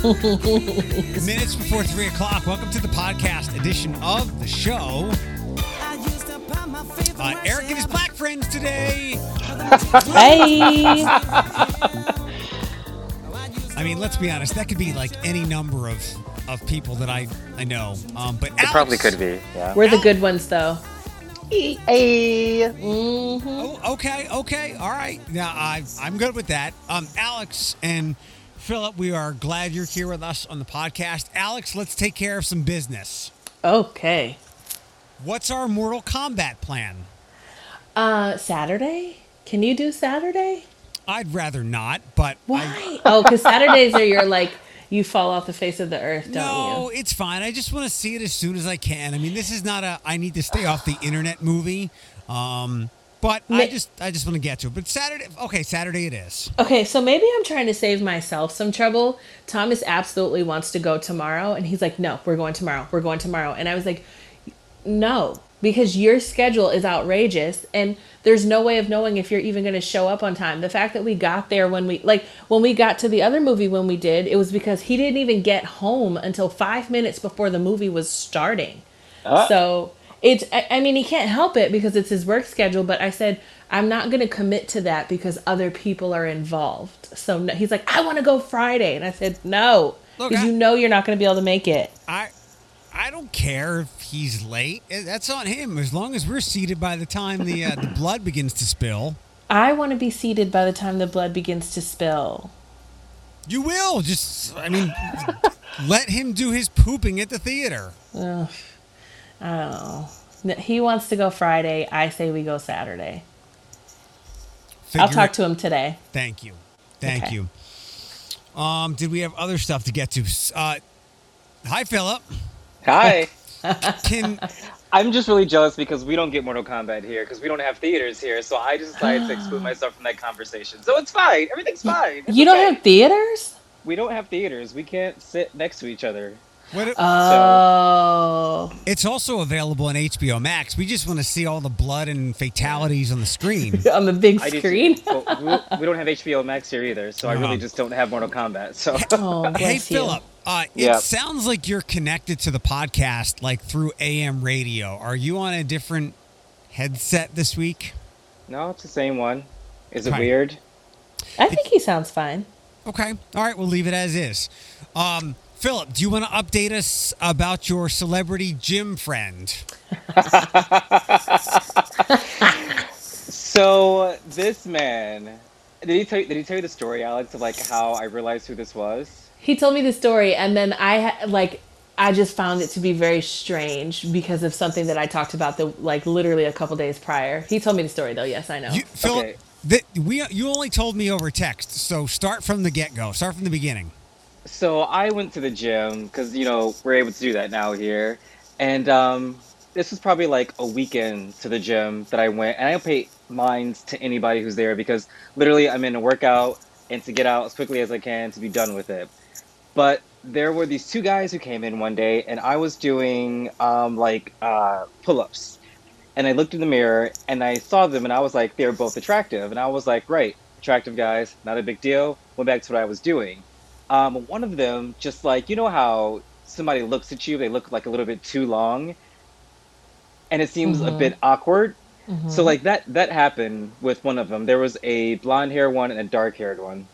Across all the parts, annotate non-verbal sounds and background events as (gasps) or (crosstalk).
(laughs) Minutes before three o'clock. Welcome to the podcast edition of the show. Uh, Eric and his black friends today. Hey. I mean, let's be honest. That could be like any number of of people that I I know. Um, but It probably could be. Yeah. We're the good ones, though. Hey. hmm Oh, okay, okay, all right. Now I I'm good with that. Um, Alex and Philip, we are glad you're here with us on the podcast. Alex, let's take care of some business. Okay. What's our Mortal Kombat plan? Uh, Saturday? Can you do Saturday? I'd rather not, but I, Why? oh, because Saturdays are your like you fall off the face of the earth, don't no, you? it's fine. I just want to see it as soon as I can. I mean, this is not a I need to stay off the internet movie. Um, but I just I just want to get to it. But Saturday, okay, Saturday it is. Okay, so maybe I'm trying to save myself some trouble. Thomas absolutely wants to go tomorrow, and he's like, "No, we're going tomorrow. We're going tomorrow." And I was like, "No, because your schedule is outrageous, and there's no way of knowing if you're even going to show up on time." The fact that we got there when we like when we got to the other movie when we did, it was because he didn't even get home until five minutes before the movie was starting. Ah. So it's, I, I mean, he can't help it because it's his work schedule, but I said, I'm not going to commit to that because other people are involved. So no, he's like, I want to go Friday. And I said, no, because you know you're not going to be able to make it. I I don't care if he's late. That's on him. As long as we're seated by the time the uh, the (laughs) blood begins to spill. I want to be seated by the time the blood begins to spill. You will just. I mean, (laughs) let him do his pooping at the theater. Ugh, I don't know. He wants to go Friday. I say we go Saturday. I'll talk it- to him today. Thank you, thank Okay. you. Um, did we have other stuff to get to? Uh, hi, Philip. Hi. (laughs) Can (laughs) I'm just really jealous because we don't get Mortal Kombat here because we don't have theaters here. So I just decided to exclude (gasps) myself from that conversation. So it's fine. Everything's fine. It's You don't okay. have theaters? We don't have theaters. We can't sit next to each other. What? Oh. it's also available on HBO Max. We just want to see all the blood and fatalities on the screen. (laughs) on the big screen. too. But we, we don't have HBO Max here either. So I really just don't have Mortal Kombat. So Oh, hey. Philip. Uh, it Yep. sounds like you're connected to the podcast like through AM radio. Are you on a different headset this week? no, it's the same one. Is it Right. weird? I think he sounds fine. Okay. All right. We'll leave it as is. Um, Philip, do you want to update us about your celebrity gym friend? (laughs) So this man, did he tell you, did he tell you the story, Alex, of like how I realized who this was? He told me the story, and then I like I just found it to be very strange because of something that I talked about the like literally a couple days prior. He told me the story though. Yes, I know. You, Philip, Okay. th- we you only told me over text, so start from the get go. Start from the beginning. So I went to the gym because you know we're able to do that now here, and um, this was probably like a weekend to the gym that I went, and I don't pay minds to anybody who's there because literally I'm in a workout and to get out as quickly as I can to be done with it. But there were these two guys who came in one day, and I was doing um, like uh, pull-ups, and I looked in the mirror and I saw them, and I was like, they're both attractive, and I was like, right, attractive guys, not a big deal. Went back to what I was doing. Um, one of them just like you know how somebody looks at you, they look like a little bit too long, and it seems a Mhm. bit awkward. Mhm. So like that that happened with one of them. There was a blonde hair one and a dark haired one.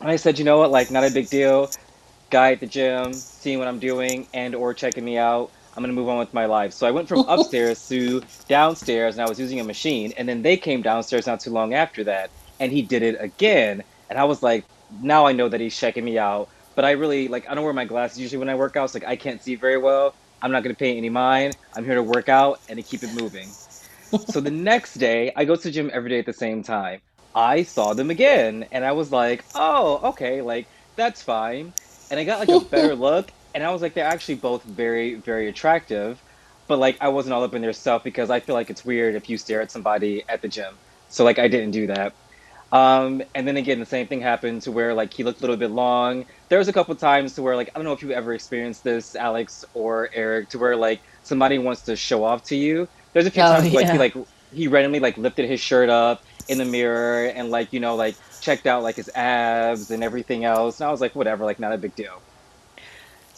And I said, you know what, like not a big deal. Guy at the gym, seeing what I'm doing and or checking me out. I'm gonna move on with my life. So I went from (laughs) upstairs to downstairs and I was using a machine and then they came downstairs not too long after that and he did it again. And I was like, now I know that he's checking me out. But I really like I don't wear my glasses usually when I work out, so like I can't see very well. I'm not gonna pay any mind. I'm here to work out and to keep it moving. so the (laughs) next day, I go to the gym every day at the same time. I saw them again, and I was like, "Oh, okay, like that's fine." And I got like a (laughs) better look, and I was like, "They're actually both very, very attractive." But like, I wasn't all up in their stuff because I feel like it's weird if you stare at somebody at the gym. So like, I didn't do that. Um, and then again, the same thing happened to where like he looked a little bit long. There was a couple times to where like I don't know if you've ever experienced this, Alex or Eric, to where like somebody wants to show off to you. There's a few Oh, times like he like he randomly like lifted his shirt up in the mirror and like you know like checked out like his abs and everything else. And I was like, whatever, like not a big deal.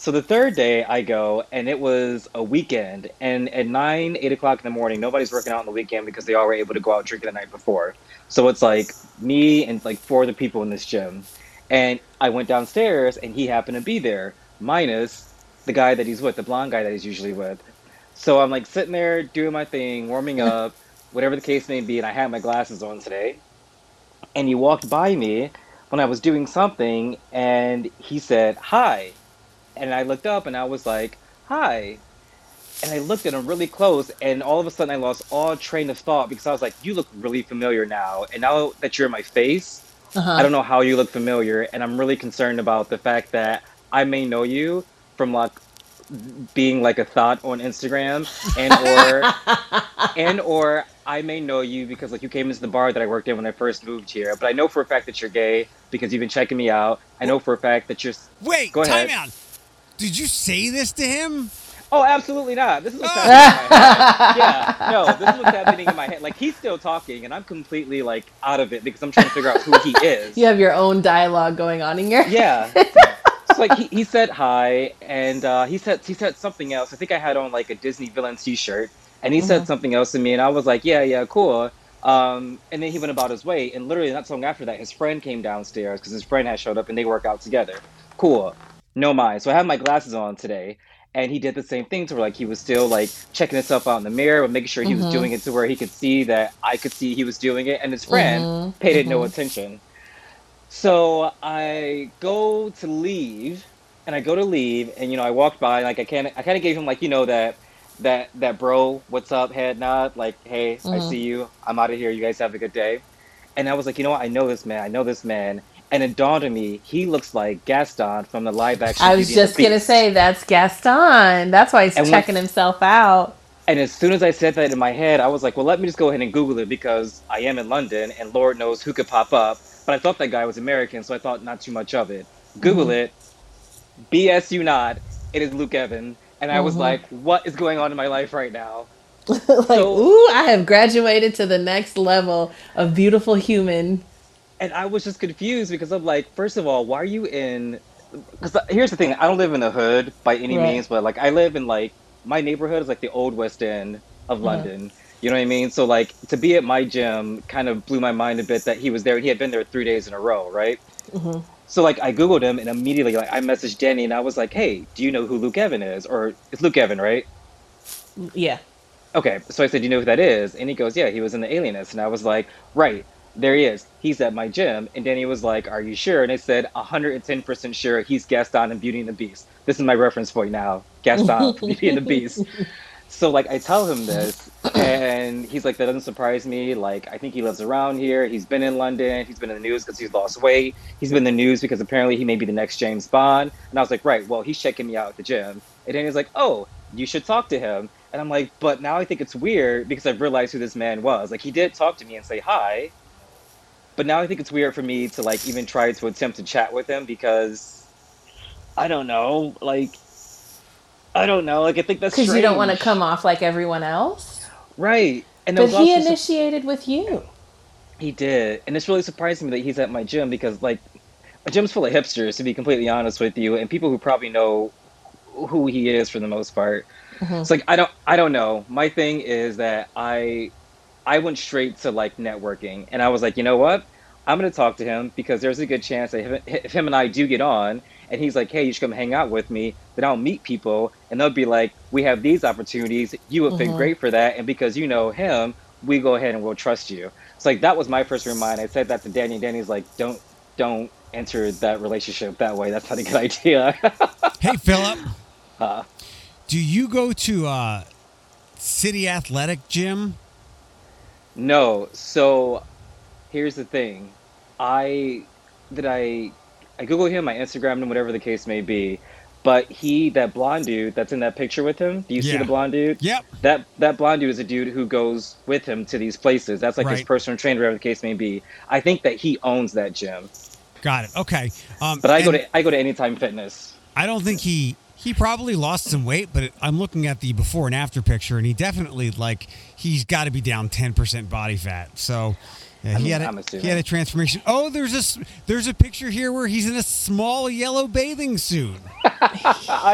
So the third day I go, and it was a weekend, and at nine, eight o'clock in the morning, nobody's working out on the weekend because they all were able to go out drinking the night before. So it's like me and like four other people in this gym, and I went downstairs, and he happened to be there, minus the guy that he's with, the blonde guy that he's usually with. So I'm like sitting there doing my thing, warming (laughs) up, whatever the case may be, and I had my glasses on today, and he walked by me when I was doing something, and he said hi and I looked up and I was like, "Hi," and I looked at him really close, and all of a sudden I lost all train of thought because I was like, "You look really familiar now," and now that you're in my face, Uh-huh. I don't know how you look familiar, and I'm really concerned about the fact that I may know you from like being like a thought on Instagram, and or (laughs) and or I may know you because like you came into the bar that I worked in when I first moved here, but I know for a fact that you're gay because you've been checking me out. I know for a fact that you're. Wait, Go ahead. time out. Did you say this to him? Oh, absolutely not. This is what's (laughs) happening in my head. Yeah, no, this is what's happening in my head. Like he's still talking, and I'm completely like out of it because I'm trying to figure out who he is. You have your own dialogue going on in your Yeah. It's like he, he said hi, and uh, he said he said something else. I think I had on like a Disney villain T-shirt, and he said something else to me, and I was like, yeah, yeah, cool. Um, and then he went about his way, and literally not so long after that, his friend came downstairs because his friend had showed up, and they work out together. Cool, no mind. So I have my glasses on today, and he did the same thing to where like he was still like checking himself out in the mirror, but making sure he was doing it to where he could see that I could see he was doing it, and his friend Mhm, paid it no attention. So I go to leave, and I go to leave, and you know I walked by, like I kind of, I kind of gave him like you know that, that that bro, what's up, head nod, like hey, I Mhm. see you, I'm out of here, you guys have a good day, and I was like, you know what, I know this man, I know this man, and it dawned on me, he looks like Gaston from the live action. I was Beauty just gonna say that's Gaston. That's why he's And checking himself out. And as soon as I said that in my head, I was like, well, let me just go ahead and Google it because I am in London and Lord knows who could pop up. But I thought that guy was American, so I thought not too much of it. Google Mhm. it. BS you not. It is Luke Evans. And I was Mhm. like, what is going on in my life right now? (laughs) like, So- ooh, I have graduated to the next level of beautiful human. And I was just confused because I'm like, first of all, why are you in? Because here's the thing, I don't live in the hood by any Right. means, but like I live in like my neighborhood is like the old West End of Uh-huh. London. You know what I mean? So like to be at my gym kind of blew my mind a bit that he was there. He had been there three days in a row, right? hmm So like I googled him and immediately like I messaged Danny and I was like, hey, do you know who Luke Evans is? Or it's Luke Evans, right? Yeah. Okay, so I said, "Do you know who that is?" And he goes, "Yeah, he was in the Alienist." And I was like, "Right, there he is. He's at my gym." And Danny was like, "Are you sure?" And I said, "110% sure. He's Gaston in Beauty and the Beast." This is my reference point now, Gaston from Beauty and the Beast. (laughs) So like I tell him this, and he's like, "That doesn't surprise me. Like I think he lives around here. He's been in London. He's been in the news because he's lost weight. He's been in the news because apparently he may be the next James Bond." And I was like, "Right. Well, he's checking me out at the gym." And Danny's like, "Oh, you should talk to him." And I'm like, "But now I think it's weird because I've realized who this man was. Like he did talk to me and say hi." But now I think it's weird for me to like even try to attempt to chat with him because I don't know, like I don't know, like I think that's Because you don't want to come off like everyone else. Right. And But he also su- initiated with you. he did. And it's really surprising me that he's at my gym because like my gym's full of hipsters to be completely honest with you and people who probably know who he is for the most part. Mhm. It's like I don't I don't know. My thing is that I I went straight to like networking and I was like, "You know what? I'm going to talk to him because there's a good chance that if, him and I do get on and he's like, "Hey, you should come hang out with me." Then I'll meet people and they'll be like, "We have these opportunities. You would fit Mhm. great for that." And because you know him, we go ahead and we'll trust you. It's like that was my first remind. I said that to Danny. Danny's like, "Don't don't enter that relationship that way. That's not a good (laughs) idea." Hey, Philip, uh, do you go to uh, City Athletic Gym? No. So here's the thing. I that I I Google him, I Instagram him, whatever the case may be. But he, that blonde dude that's in that picture with him, do you see the blonde dude? Yep. That that blonde dude is a dude who goes with him to these places. That's like his personal trainer, whatever the case may be. I think that he owns that gym. Got it. Okay. Um, But I go to I go to Anytime Fitness. I don't think he he probably lost some weight, but I'm looking at the before and after picture, and he definitely like he's got to be down 10% body fat. So yeah, he mean, had a, he had a transformation. Oh, there's a s- there's a picture here where he's in a small yellow bathing suit. (laughs)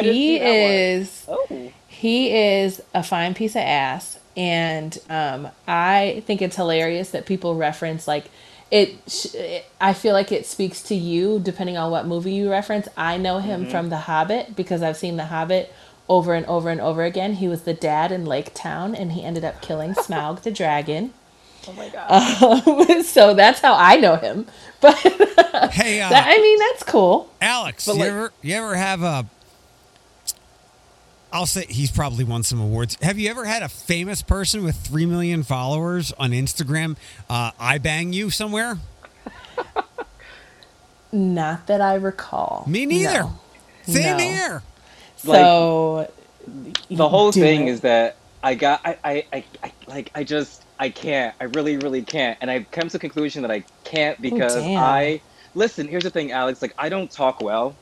He see that one. is Oh. he is a fine piece of ass and um, i think it's hilarious that people reference like it, it i feel like it speaks to you depending on what movie you reference i know him Mm-hmm. from the hobbit because i've seen the hobbit over and over and over again he was the dad in lake town and he ended up killing (laughs) smaug the dragon Oh my god. um, (laughs) so that's how i know him (laughs) but Hey, uh, that, i mean that's cool Alex, But, you like- ever you ever have a? I'll say he's probably won some awards. Have you ever had a famous person with three million followers on Instagram? Uh, I bang you somewhere? (laughs) not that i recall Me neither. No. Same No. here. so the whole thing it. is that I got I, I, I, I like I just I can't. I really, really can't. And I've come to the conclusion that I can't because damn. I listen, here's the thing, Alex, like I don't talk well.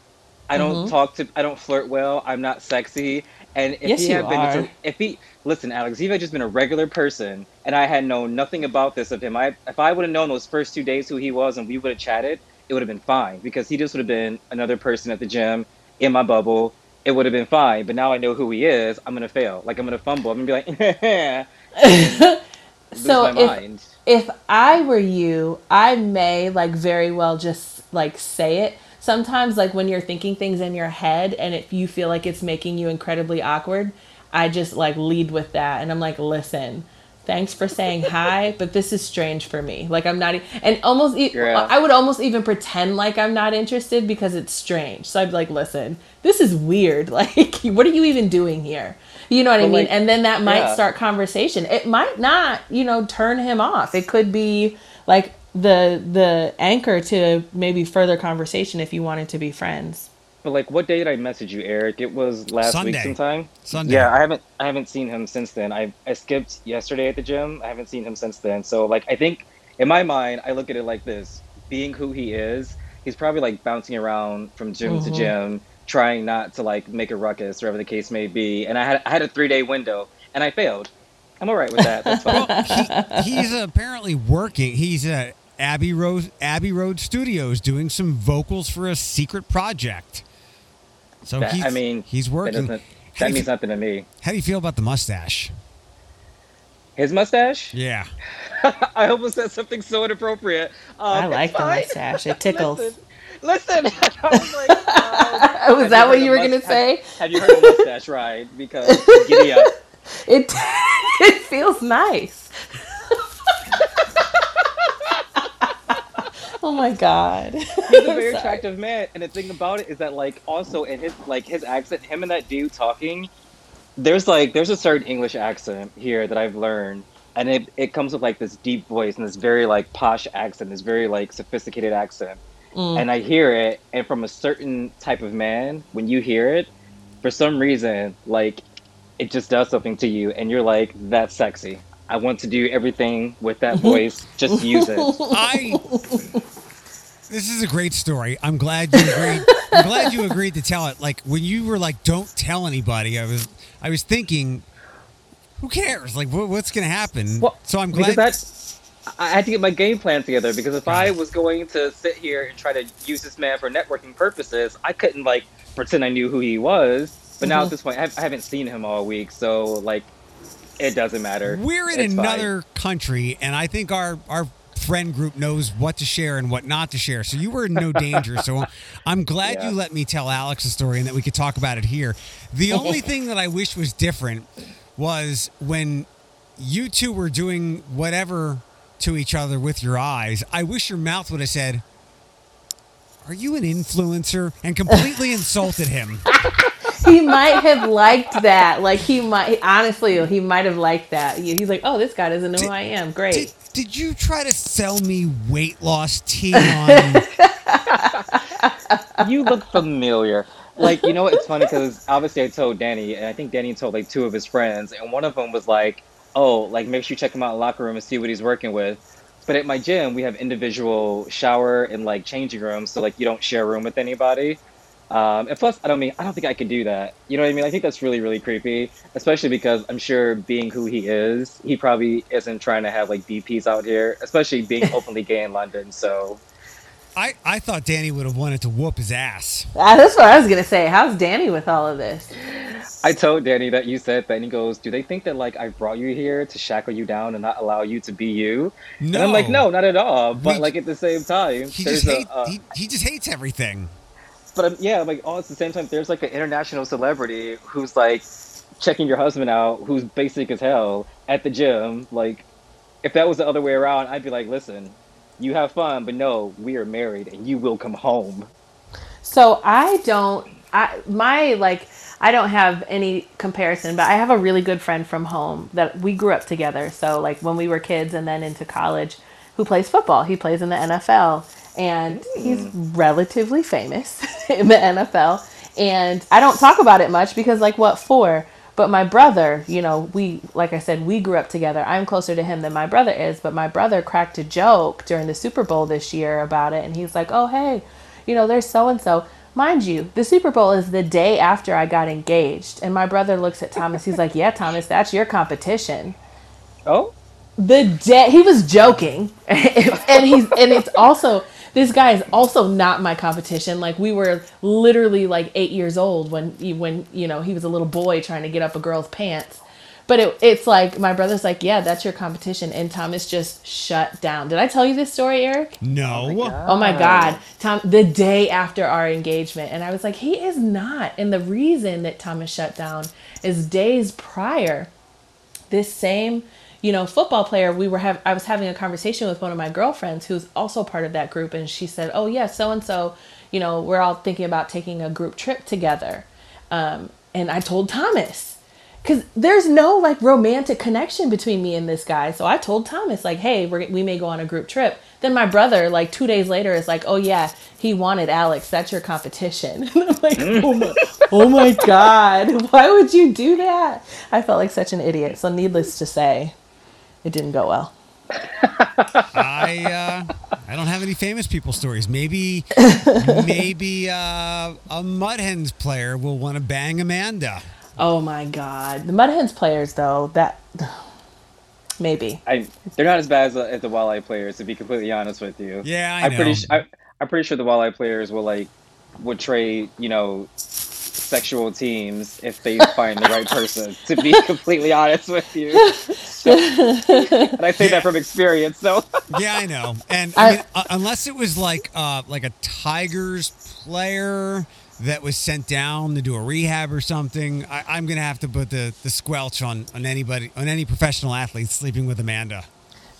I don't Mhm. talk to I don't flirt well. I'm not sexy. And if Yes, he you had been are. if he listen, Alex, if he had just been a regular person and I had known nothing about this of him, I if I would have known those first two days who he was and we would have chatted, it would have been fine because he just would have been another person at the gym in my bubble. It would have been fine, but now I know who he is. I'm gonna fail. Like I'm gonna fumble. I'm gonna be like, (laughs) so if mind. if I were you, I may like very well just like say it. Sometimes like when you're thinking things in your head and if you feel like it's making you incredibly awkward, I just like lead with that and I'm like, "Listen, thanks for saying (laughs) hi, but this is strange for me. Like I'm not e- and almost e- Yeah. I would almost even pretend like I'm not interested because it's strange. So I'd be like, "Listen, this is weird. (laughs) Like what are you even doing here?" You know what I mean? like, and then that might yeah. start conversation. It might not, you know, turn him off. It could be like the the anchor to maybe further conversation if you wanted to be friends. But like, what day did I message you, Eric? It was last Sunday. week sometime. Sunday. Yeah, I haven't I haven't seen him since then. I I skipped yesterday at the gym. I haven't seen him since then. So like, I think in my mind, I look at it like this: being who he is, he's probably like bouncing around from gym to Mhm. gym, trying not to like make a ruckus, whatever the case may be. And I had I had a three day window, and I failed. I'm all right with that. That's (laughs) fine. Well, he, he's apparently working. He's at Abbey Road Abbey Road Studios doing some vocals for a secret project. So That- he's, I mean, he's working. doesn't How do that means fe- nothing to me. How do you feel about the mustache? His mustache? Yeah. (laughs) I almost said something so inappropriate. Um, I like the mustache. It (laughs) tickles. Listen, listen. (laughs) I was like, um, Was that you what you were mus- gonna say? Have, have you heard of mustache ride? Because giddy up. It it feels nice. Oh my god. (laughs) He's a very (laughs) attractive man, and the thing about it is that, like, also in his like his accent, him and that dude talking, there's like there's a certain English accent here that I've learned, and it it comes with like this deep voice and this very like posh accent, this very like sophisticated accent. Mm. and I hear it, and from a certain type of man, when you hear it, for some reason, like it just does something to you, and you're like, "That's sexy." I want to do everything with that (laughs) voice. Just use it. (laughs) I. This is a great story. I'm glad you agreed. I'm glad you agreed to tell it. Like when you were like, "Don't tell anybody." I was, I was thinking, who cares? Like, what, what's going to happen? Well, so I'm glad. that I had to get my game plan together because if I was going to sit here and try to use this man for networking purposes, I couldn't like pretend I knew who he was. But now at mm-hmm. this point, I haven't seen him all week, so like, it doesn't matter. We're in It's fine. another country, and I think our our friend group knows what to share and what not to share. So you were in no (laughs) danger. So I'm glad Yeah. you let me tell Alex a story and that we could talk about it here. The (laughs) only thing that I wish was different was when you two were doing whatever to each other with your eyes. I wish your mouth would have said. Are you an influencer? And completely (laughs) insulted him. He might have liked that. Like he might honestly, he might have liked that. He's like, "Oh, this guy doesn't know who I am. Great." Did, did you try to sell me weight loss tea on (laughs) you look familiar. Like, you know what? It's funny because obviously I told Danny, and I think Danny told like two of his friends, and one of them was like, "Oh, like make sure you check him out in the locker room and see what he's working with." But at my gym, we have individual shower and like changing rooms, so like you don't share a room with anybody. Um, and plus, I don't mean I don't think I could do that. You know what I mean? I think that's really really creepy, especially because I'm sure being who he is, he probably isn't trying to have like BPs out here, especially being (laughs) openly gay in London. So I, I thought Danny would have wanted to whoop his ass. Ah, that's what I was gonna say. How's Danny with all of this? I told Danny that you said that, and he goes, "Do they think that like I brought you here to shackle you down and not allow you to be you?" And I'm like, "No, not at all." But We- like at the same time, He there's just, a, hate, uh, he, he just hates everything. But um, yeah, like all at the same time, there's like an international celebrity who's like checking your husband out, who's basic as hell at the gym. Like, if that was the other way around, I'd be like, "Listen, you have fun, but no, we are married, and you will come home." So I don't. I my like I don't have any comparison, but I have a really good friend from home that we grew up together. So like when we were kids and then into college, who plays football. He plays in the NFL, and he's relatively famous (laughs) in the NFL. And I don't talk about it much because like what for? But my brother, you know, we like I said, we grew up together. I'm closer to him than my brother is, but my brother cracked a joke during the Super Bowl this year about it, and he's like, "Oh hey." you know, there's so and so. Mind you, the Super Bowl is the day after I got engaged. And my brother looks at Thomas. He's like, Yeah, Thomas, that's your competition. Oh, The day he was joking. (laughs) and he's and it's also this guy is also not my competition. Like we were literally like eight years old when when you know he was a little boy trying to get up a girl's pants. But it, it's like my brother's like, yeah, that's your competition, and Thomas just shut down. Did I tell you this story, Eric? No. Oh, oh, oh my God, Tom! The day after our engagement, and I was like, he is not. And the reason that Thomas shut down is days prior, this same, you know, football player. We were have I was having a conversation with one of my girlfriends who's also part of that group, and she said, "Oh yeah, so and so, you know, we're all thinking about taking a group trip together." Um, and I told Thomas because there's no like romantic connection between me and this guy. So I told Thomas like, "Hey, we may go on a group trip." Then my brother, like two days later, is like, "Oh yeah, he wanted Alex. That's your competition." (laughs) And I'm like, "Oh my, oh my god, (laughs) why would you do that?" I felt like such an idiot. So needless to say, it didn't go well. I uh, I don't have any famous people stories. Maybe (laughs) maybe uh, a Mudhens player will want to bang Amanda. Oh my god, the Mudhens players though that (sighs) maybe. I they're not as bad as the, as the walleye players, to be completely honest with you. Yeah, I I'm pretty. Sh- I, I'm pretty sure the walleye players will like would trade, you know, sexual teams if they find the right person. To be (laughs) completely honest with you, So- (laughs) and I say that from experience. So (laughs) Yeah, I know. And I- I mean, uh, unless it was like uh, like a Tigers player that was sent down to do a rehab or something, I, I'm gonna have to put the, the squelch on, on anybody on any professional athlete sleeping with Amanda.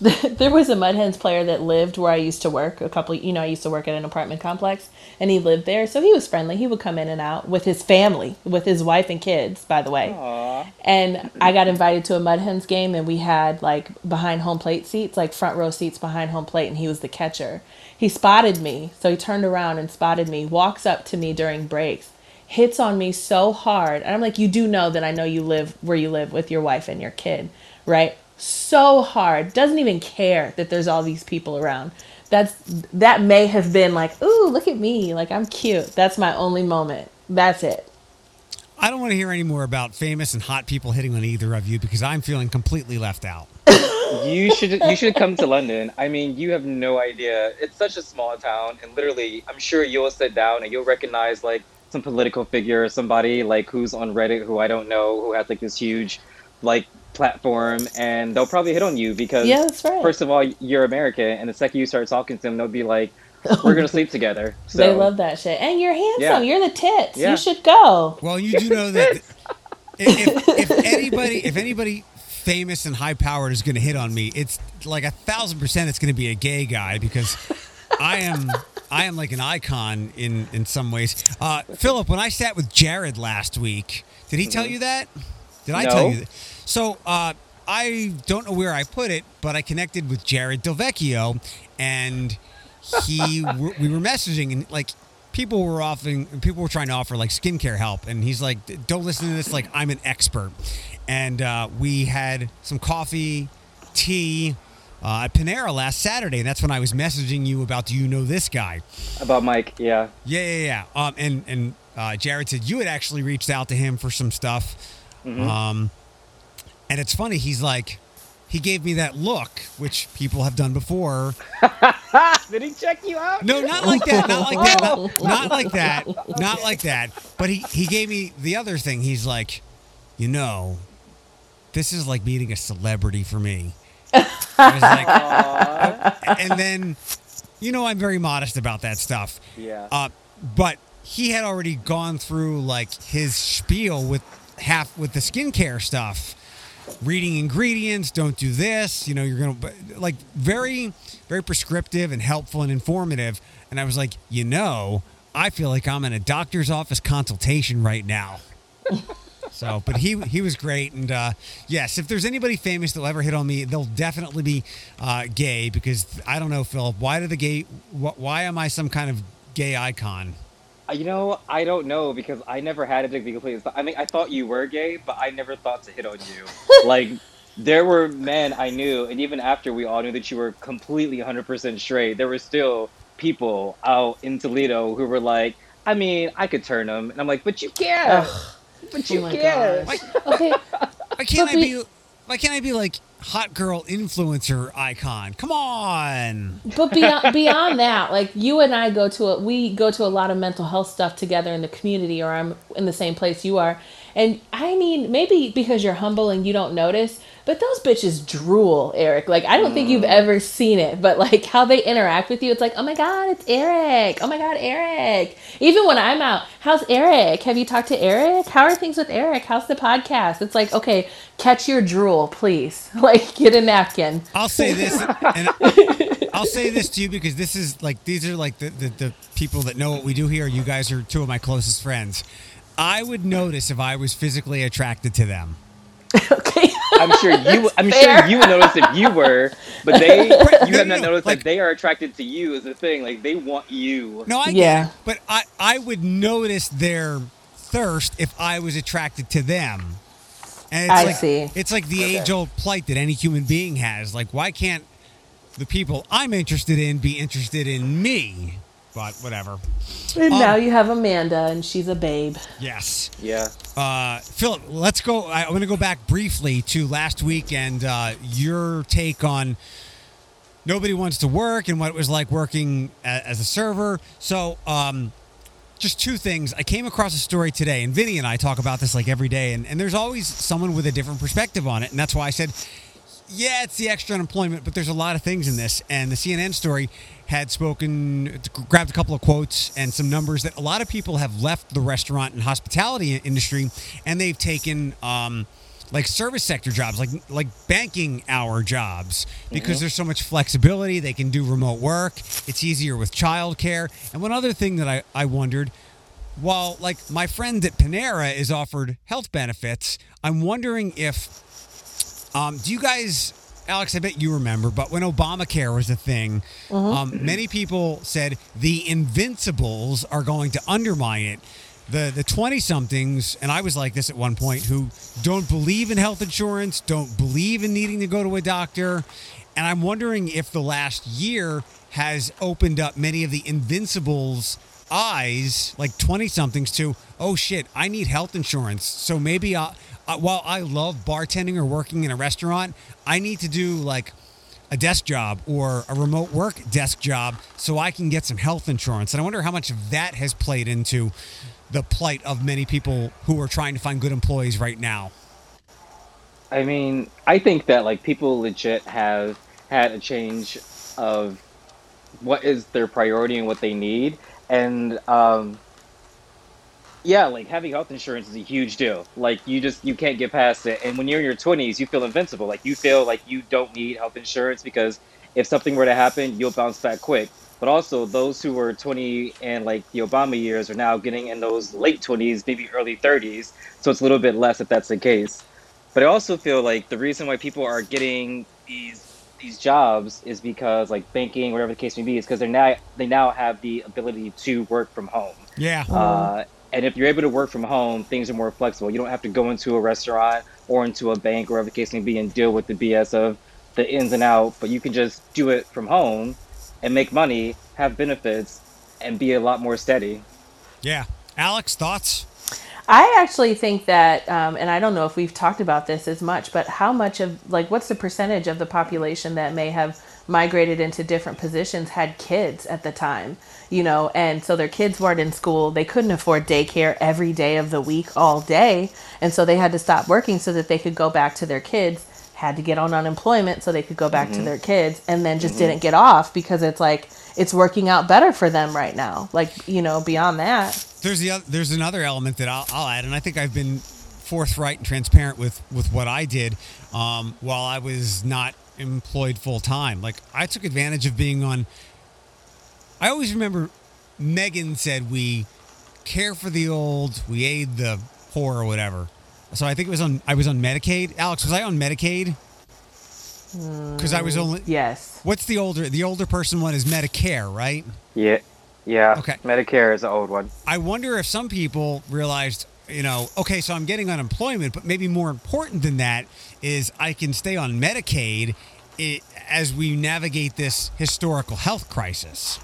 (laughs) there was a Mud Hens player that lived where I used to work. A couple, you know, I used to work at an apartment complex, and he lived there, so he was friendly. He would come in and out with his family, with his wife and kids, by the way. Aw. And I got invited to a Mud Hens game, and we had like behind home plate seats, like front row seats behind home plate, and he was the catcher. He spotted me, so he turned around and spotted me. Walks up to me during breaks, hits on me so hard, and I'm like, "You do know that I know you live where you live with your wife and your kid, right?" So hard, doesn't even care that there's all these people around. That's that may have been like, "Ooh, look at me, like I'm cute." That's my only moment. That's it. I don't want to hear any more about famous and hot people hitting on either of you because I'm feeling completely left out. (laughs) you should you should come to London. I mean, you have no idea. It's such a small town, and literally, I'm sure you'll sit down and you'll recognize like some political figure or somebody like who's on Reddit who I don't know who has like this huge like platform, and they'll probably hit on you because Yeah, that's right. first of all, you're American, and the second you start talking to them, they'll be like, (laughs) "We're gonna sleep together." So, they love that shit. And you're handsome. Yeah. You're the tits. Yeah. You should go. Well, you do know that (laughs) if, if anybody if anybody famous and high powered is going to hit on me, it's like a thousand percent it's going to be a gay guy because I am I am like an icon in in some ways. Uh, Philip, when I sat with Jared last week, did he tell you that? Did I tell you that? So uh, I don't know where I put it, but I connected with Jared Delvecchio, and he (laughs) we were messaging and like people were offering people were trying to offer like skincare help and he's like don't listen to this like i'm an expert and uh, we had some coffee tea uh, at Panera last Saturday, and that's when I was messaging you about. Do you know this guy? About Mike, yeah. Yeah, yeah, yeah. Um, and and uh, Jared said you had actually reached out to him for some stuff. Um, and it's funny. He's like, he gave me that look, which people have done before. (laughs) Did he check you out? No, not like that. Not like that. Not, (laughs) not like that. Not like that. But he he gave me the other thing. He's like, you know, this is like meeting a celebrity for me. I was like, Aw. (laughs) and then, you know, I'm very modest about that stuff. yeah. Uh, but he had already gone through like his spiel with half with the skincare stuff, reading ingredients. Don't do this. You know, you're gonna like very, very prescriptive and helpful and informative. And I was like, you know, I feel like I'm in a doctor's office consultation right now. So, but he he was great, and uh, yes, if there's anybody famous that'll ever hit on me, they'll definitely be uh, gay because I don't know, Philip. Why do the gay? Wh- why am I some kind of gay icon? Uh, You know, I don't know because I never had a dick be completely. I mean, I thought you were gay, but I never thought to hit on you. (laughs) like, there were men I knew, and even after we all knew that you were completely 100% straight, there were still people out in Toledo who were like, I mean, I could turn them. And I'm like, but you can't. But you Oh can't. gosh. Okay, Why can't I But we- be? Why can't I be like hot girl influencer icon? Come on. but beyond (laughs) beyond that, like you and I go to a we go to a lot of mental health stuff together in the community, or I'm in the same place you are. And I mean, maybe because you're humble and you don't notice, but those bitches drool, Eric. Like I don't think you've mm. ever seen it, but like how they interact with you, it's like, oh my god, it's Eric. Oh my god, Eric. Even when I'm out, how's Eric? Have you talked to Eric? How are things with Eric? How's the podcast? It's like, okay, catch your drool, please. (laughs) Like get a napkin. I'll say this, and (laughs) I'll say this to you because this is like these are like the, the the people that know what we do here. You guys are two of my closest friends. I would notice if I was physically attracted to them. (laughs) okay. I'm sure you. I'm fair. sure you would notice if you were, but they. (laughs) You No, have no, not noticed like- that they are attracted to you. Is the thing. Like they want you. No, I Yeah. it, but I I would notice their thirst if I was attracted to them. And it's I like, see. It's like the age old plight that any human being has. Like, why can't the people I'm interested in be interested in me? But whatever. And Um, now you have Amanda, and she's a babe. Yes. Yeah. Uh, Philip, let's go. I, I'm going to go back briefly to last week and uh, your take on nobody wants to work and what it was like working a, as a server. So, um, just two things. I came across a story today, and Vinny and I talk about this like every day, and, and there's always someone with a different perspective on it. And that's why I said, yeah, it's the extra unemployment, but there's a lot of things in this. And the CNN story had spoken, grabbed a couple of quotes and some numbers that a lot of people have left the restaurant and hospitality industry, and they've taken. Um, like service sector jobs, like like banking hour jobs, because there's so much flexibility. They can do remote work. It's easier with childcare. And one other thing that I, I wondered, while like my friend at Panera is offered health benefits, I'm wondering if um, do you guys, Alex? I bet you remember, but when Obamacare was a thing, um, many people said the Invincibles are going to undermine it. The the twenty somethings, and I was like this at one point, who don't believe in health insurance, don't believe in needing to go to a doctor, and I'm wondering if the last year has opened up many of the Invincibles eyes, like 20 somethings, to, oh shit, I need health insurance. So maybe I, while I love bartending or working in a restaurant, I need to do like a desk job or a remote work desk job so I can get some health insurance. And I wonder how much of that has played into the plight of many people who are trying to find good employees right now. I mean, I think that like people legit have had a change of what is their priority and what they need, and um, yeah, like having health insurance is a huge deal. Like you just you can't get past it. And when you're in your 20s, you feel invincible. Like you feel like you don't need health insurance because if something were to happen, you'll bounce back quick. But also those who were 20 and like the Obama years are now getting in those late 20s, maybe early 30s. So it's a little bit less if that's the case. But I also feel like the reason why people are getting these these jobs is because like banking, whatever the case may be, is because they're now they now have the ability to work from home. Yeah. Uh, and if you're able to work from home, things are more flexible. You don't have to go into a restaurant or into a bank, or whatever the case may be, and deal with the BS of the ins and out, but you can just do it from home and make money, have benefits, and be a lot more steady. Yeah. Alex, thoughts? I actually think that, um, and I don't know if we've talked about this as much, but how much of, like, what's the percentage of the population that may have migrated into different positions had kids at the time, you know, and so their kids weren't in school. They couldn't afford daycare every day of the week, all day. And so they had to stop working so that they could go back to their kids, had to get on unemployment so they could go back to their kids, and then just didn't get off because it's like, it's working out better for them right now. Like, you know, beyond that. There's the oth- there's another element that I'll, I'll add, and I think I've been forthright and transparent with with what I did um, while I was not employed full time. Like I took advantage of being on. I always remember Megan said we care for the old, we aid the poor, or whatever. So I think it was on. I was on Medicaid. Alex, was I on Medicaid? Because I was mm, only. Yes. What's the older? The older person one is Medicare, right? Yeah, yeah. Okay. Medicare is the old one. I wonder if some people realized, you know, okay, so I'm getting unemployment, but maybe more important than that is I can stay on Medicaid i as we navigate this historical health crisis.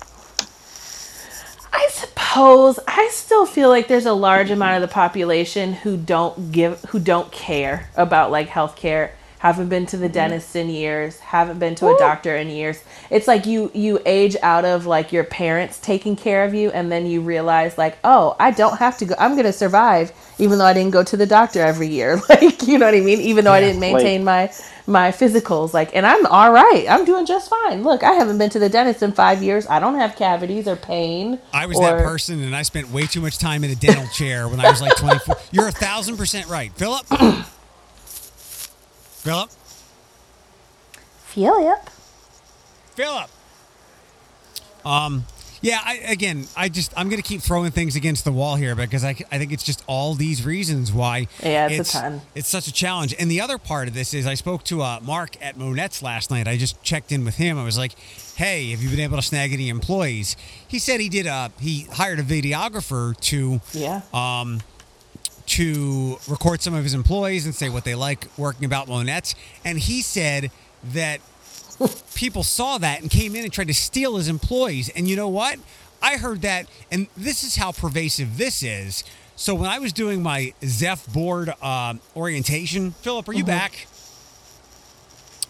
I suppose I still feel like there's a large amount of the population who don't give who don't care about like healthcare, haven't been to the mm-hmm. dentist in years, haven't been to a doctor in years. It's like you you age out of like your parents taking care of you and then you realize like, "Oh, I don't have to go I'm going to survive even though I didn't go to the doctor every year." (laughs) Like, you know what I mean? Even though I didn't maintain my my physicals like and I'm all right. I'm doing just fine. Look, I haven't been to the dentist in 5 years. I don't have cavities or pain. I was or, that person, and I spent way too much time in a dental chair when I was like 24. You're a thousand percent right, Philip. (clears throat) Philip. Philip. Philip. Um, yeah. I, again, I just I'm gonna keep throwing things against the wall here because I, I think it's just all these reasons why. Yeah, it's a ton. It's such a challenge. And the other part of this is I spoke to uh, Mark at Monet's last night. I just checked in with him. I was like, "Hey, have you been able to snag any employees?" He said he did. Uh, he hired a videographer to Yeah. um, to record some of his employees and say what they like working about Monet's. And he said that people saw that and came in and tried to steal his employees. And you know what? I heard that, and this is how pervasive this is. So when I was doing my Zepf board um, orientation, Philip, are you back?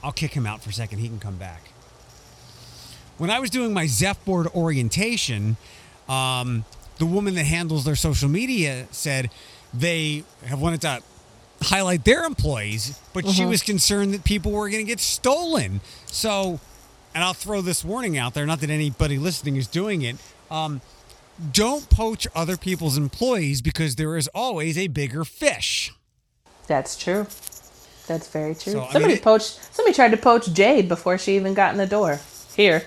I'll kick him out for a second. He can come back. When I was doing my Zepf board orientation, um, the woman that handles their social media said they have wanted to highlight their employees, but she was concerned that people were going to get stolen. So, and I'll throw this warning out there, not that anybody listening is doing it. Um, don't poach other people's employees because there is always a bigger fish. That's true. That's very true. So, I mean, somebody poached. Somebody tried to poach Jade before she even got in the door. Here,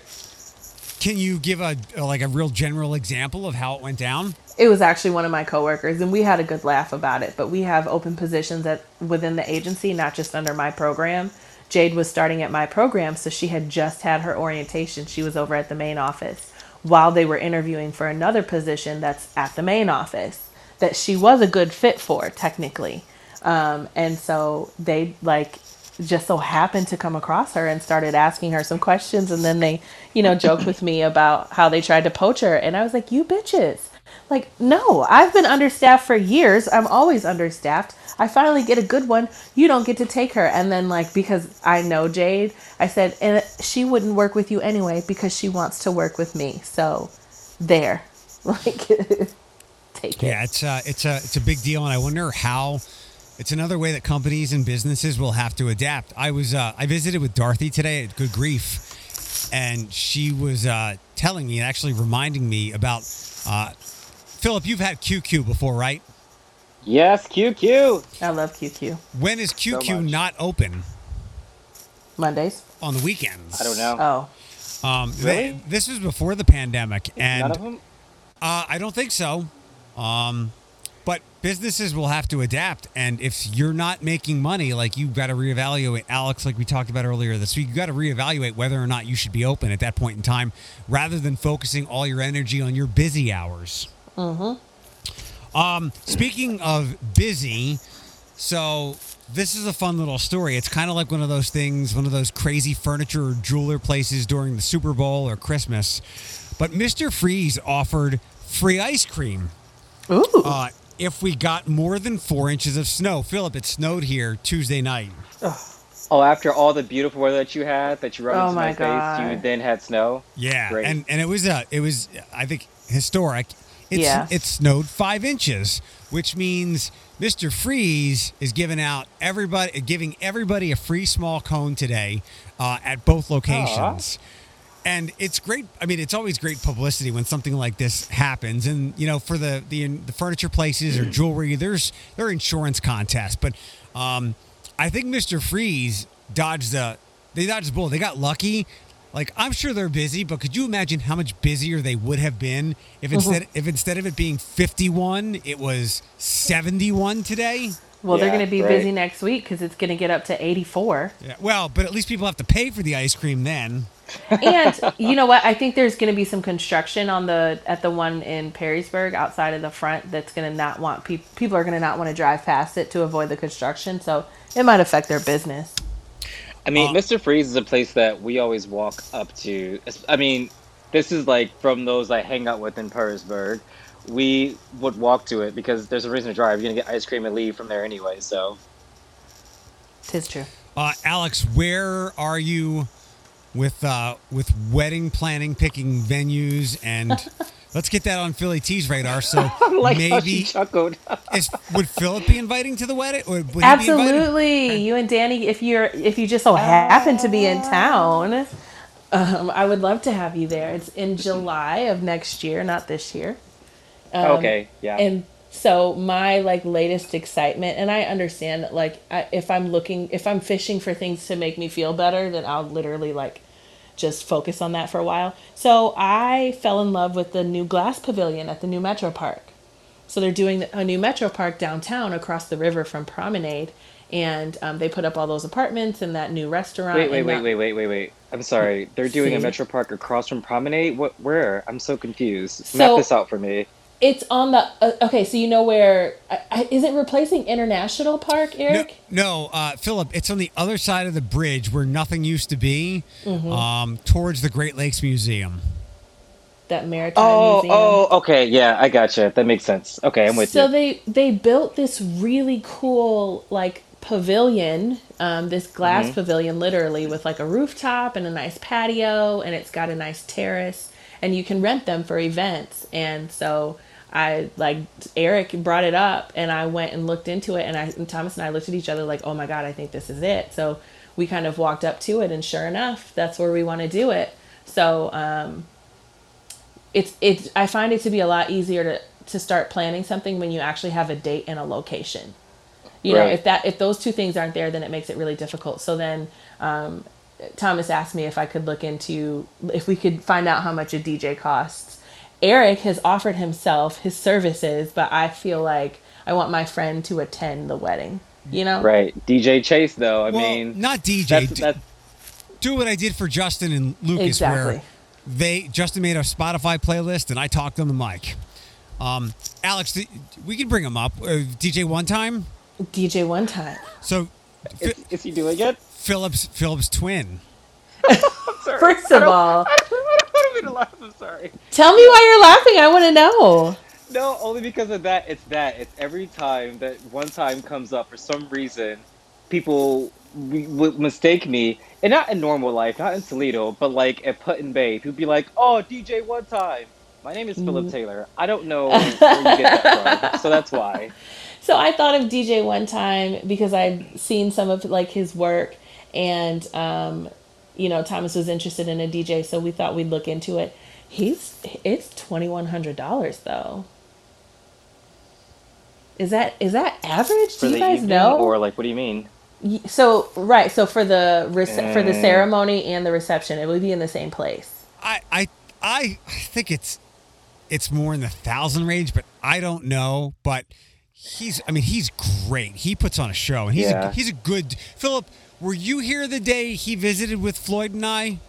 Can you give a like a real general example of how it went down? It was actually one of my coworkers, and we had a good laugh about it. But we have open positions at within the agency, not just under my program. Jade was starting at my program, so she had just had her orientation. She was over at the main office while they were interviewing for another position that's at the main office that she was a good fit for technically. Um, and so they like just so happened to come across her and started asking her some questions and then they you know joked with me about how they tried to poach her and i was like you bitches like no i've been understaffed for years. I'm always understaffed. I finally get a good one. You don't get to take her. And then like because i know jade i said and she wouldn't work with you anyway because she wants to work with me. So there. (laughs) Like take it. Yeah, it's a, it's a it's a big deal, and I wonder how. It's another way that companies and businesses will have to adapt. I was uh, I visited with Dorothy today at Good Grief, and she was uh, telling me and actually reminding me about uh, Philip. You've had QQ before, right? Yes, QQ. i love qq When is QQ much. not open mondays on the weekends? I don't know. oh Um, Really? th- this was before the pandemic, and None of them. Uh, I don't think so. Um, but businesses will have to adapt, and if you're not making money, like you've got to reevaluate, Alex, like we talked about earlier this week, you've got to reevaluate whether or not you should be open at that point in time, rather than focusing all your energy on your busy hours. Mm-hmm. Um, speaking of busy, so this is a fun little story. It's kind of like one of those things, one of those crazy furniture or jeweler places during the Super Bowl or Christmas. But Mr. Freeze offered free ice cream Ooh. uh, if we got more than four inches of snow. Philip, it snowed here Tuesday night. Oh, after all the beautiful weather that you had, that you rubbed Oh into my, my face, you then had snow. Yeah, Great. and and it was uh, it was I think historic. It's, Yeah. it snowed five inches, which means Mr. Freeze is giving out everybody giving everybody a free small cone today uh, at both locations. And it's great. I mean, it's always great publicity when something like this happens. And you know, for the the, the furniture places or jewelry, there's there are insurance contests. But um, I think Mr. Freeze dodged the they dodged the bullet. They got lucky. Like I'm sure they're busy, but could you imagine how much busier they would have been if mm-hmm. instead if instead of it being 51, it was 71 today? well, they're going to be right. busy next week because it's going to get up to 84. Yeah. Well, but at least people have to pay for the ice cream then. and (laughs) you know what? I think there's going to be some construction on the at the one in Perrysburg outside of the front that's going to not want people. People are going to not want to drive past it to avoid the construction, so it might affect their business. I mean, Uh, Mr. Freeze is a place that we always walk up to. I mean, this is like from those I hang out with in Petersburg. We would walk to it because there's a reason to drive. You're gonna get ice cream and leave from there anyway. So Tis true. Uh, Alex, where are you with uh, with wedding planning, picking venues, and (laughs) let's get that on Philly T's radar. So (laughs) like how she maybe chuckled. is, would Philip be inviting to the wedding? Or would he be? Absolutely, you and Danny. If you're if you just so happen to be in town, um, I would love to have you there. It's in July of next year, not this year. Um, okay, yeah. and so my like latest excitement and i understand that like I, if i'm looking if i'm fishing for things to make me feel better then i'll literally like just focus on that for a while so i fell in love with the new glass pavilion at the new metro park so they're doing a new metro park downtown across the river from promenade and um, they put up all those apartments and that new restaurant wait, wait, wait, that- wait, wait, wait, wait. I'm sorry. They're doing a Metro Park across from Promenade. What? Where? I'm so confused. So- Map this out for me. It's on the uh, okay so you know where I, I, is it replacing international park No, eric no uh, Philip. It's on the other side of the bridge where nothing used to be, Mm-hmm. um, towards the Great Lakes Museum. that maritime Oh, museum oh, okay, yeah, I gotcha. That makes sense. Okay, I'm with so you. So they they built this really cool like pavilion um, this glass Mm-hmm. pavilion literally with like a rooftop and a nice patio and it's got a nice terrace and you can rent them for events and so i like eric brought it up and i went and looked into it and i and thomas and i looked at each other like oh my god i think this is it so we kind of walked up to it and sure enough that's where we want to do it so um, it's it's I find it to be a lot easier to to start planning something when you actually have a date and a location. You know, if that if those two things aren't there, then it makes it really difficult. So then, um, Thomas asked me if I could look into if we could find out how much a DJ costs. Eric has offered himself his services, but I feel like I want my friend to attend the wedding. You know, Right, DJ Chase though. I well, mean, not DJ. that's, d- that's do what I did for Justin and Lucas, Exactly. where they Justin made a Spotify playlist and I talked on the mic. Um, Alex, th- we can bring him up. Uh, DJ one time. DJ one time. So, Fi is, is he doing it? Phillips Phillips twin. (laughs) First of all, I don't to laugh. I'm sorry. tell me why you're laughing. I want to know. No, only because of that. It's that. It's every time that one time comes up for some reason, people w- would mistake me, and not in normal life, not in Toledo, but like at Put in Bay, who'd be like, "Oh, DJ one time." My name is Philip Taylor. I don't know where you get that from, (laughs) so that's why. So I thought of DJ one time because I'd seen some of like his work, and um, you know Thomas was interested in a DJ, so we thought we'd look into it. He's it's twenty one hundred dollars though. Is that is that average? For Do you the guys know? or like, what do you mean? So right, so for the rece- for the Mm. ceremony and the reception, it would be in the same place. I I I think it's it's more in the thousand range, but I don't know. But he's I mean he's great. He puts on a show, and he's Yeah. a, he's a good Philip. Were you here the day he visited with Floyd and I?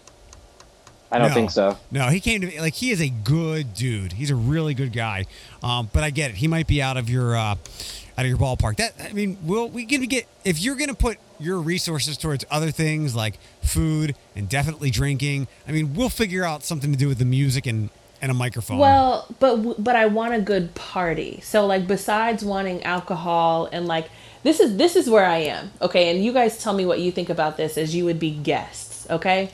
I don't No. think so. No, he came to me like he is a good dude. He's a really good guy. Um, but I get it. He might be out of your uh, out of your ballpark. That I mean, we'll we can get if you're gonna put your resources towards other things like food and definitely drinking. I mean, we'll figure out something to do with the music and and a microphone. Well, but but I want a good party. So like besides wanting alcohol and like this is this is where I am. Okay, and you guys tell me what you think about this as you would be guests, okay?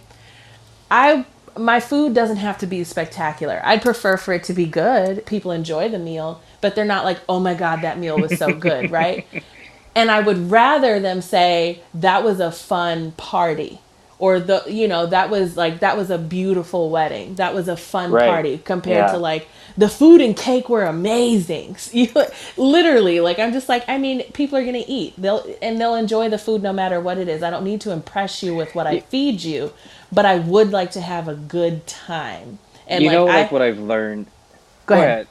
I my food doesn't have to be spectacular. I'd prefer for it to be good. People enjoy the meal, but they're not like, "Oh my god, that meal was so good," (laughs) right? And I would rather them say that was a fun party or the you know that was like that was a beautiful wedding. That was a fun Right. party compared Yeah. to like the food and cake were amazing. (laughs) You literally like I'm just like I mean people are going to eat. They'll and they'll enjoy the food no matter what it is. I don't need to impress you with what I feed you, but I would like to have a good time. And you like know, I like what I've learned. go ahead.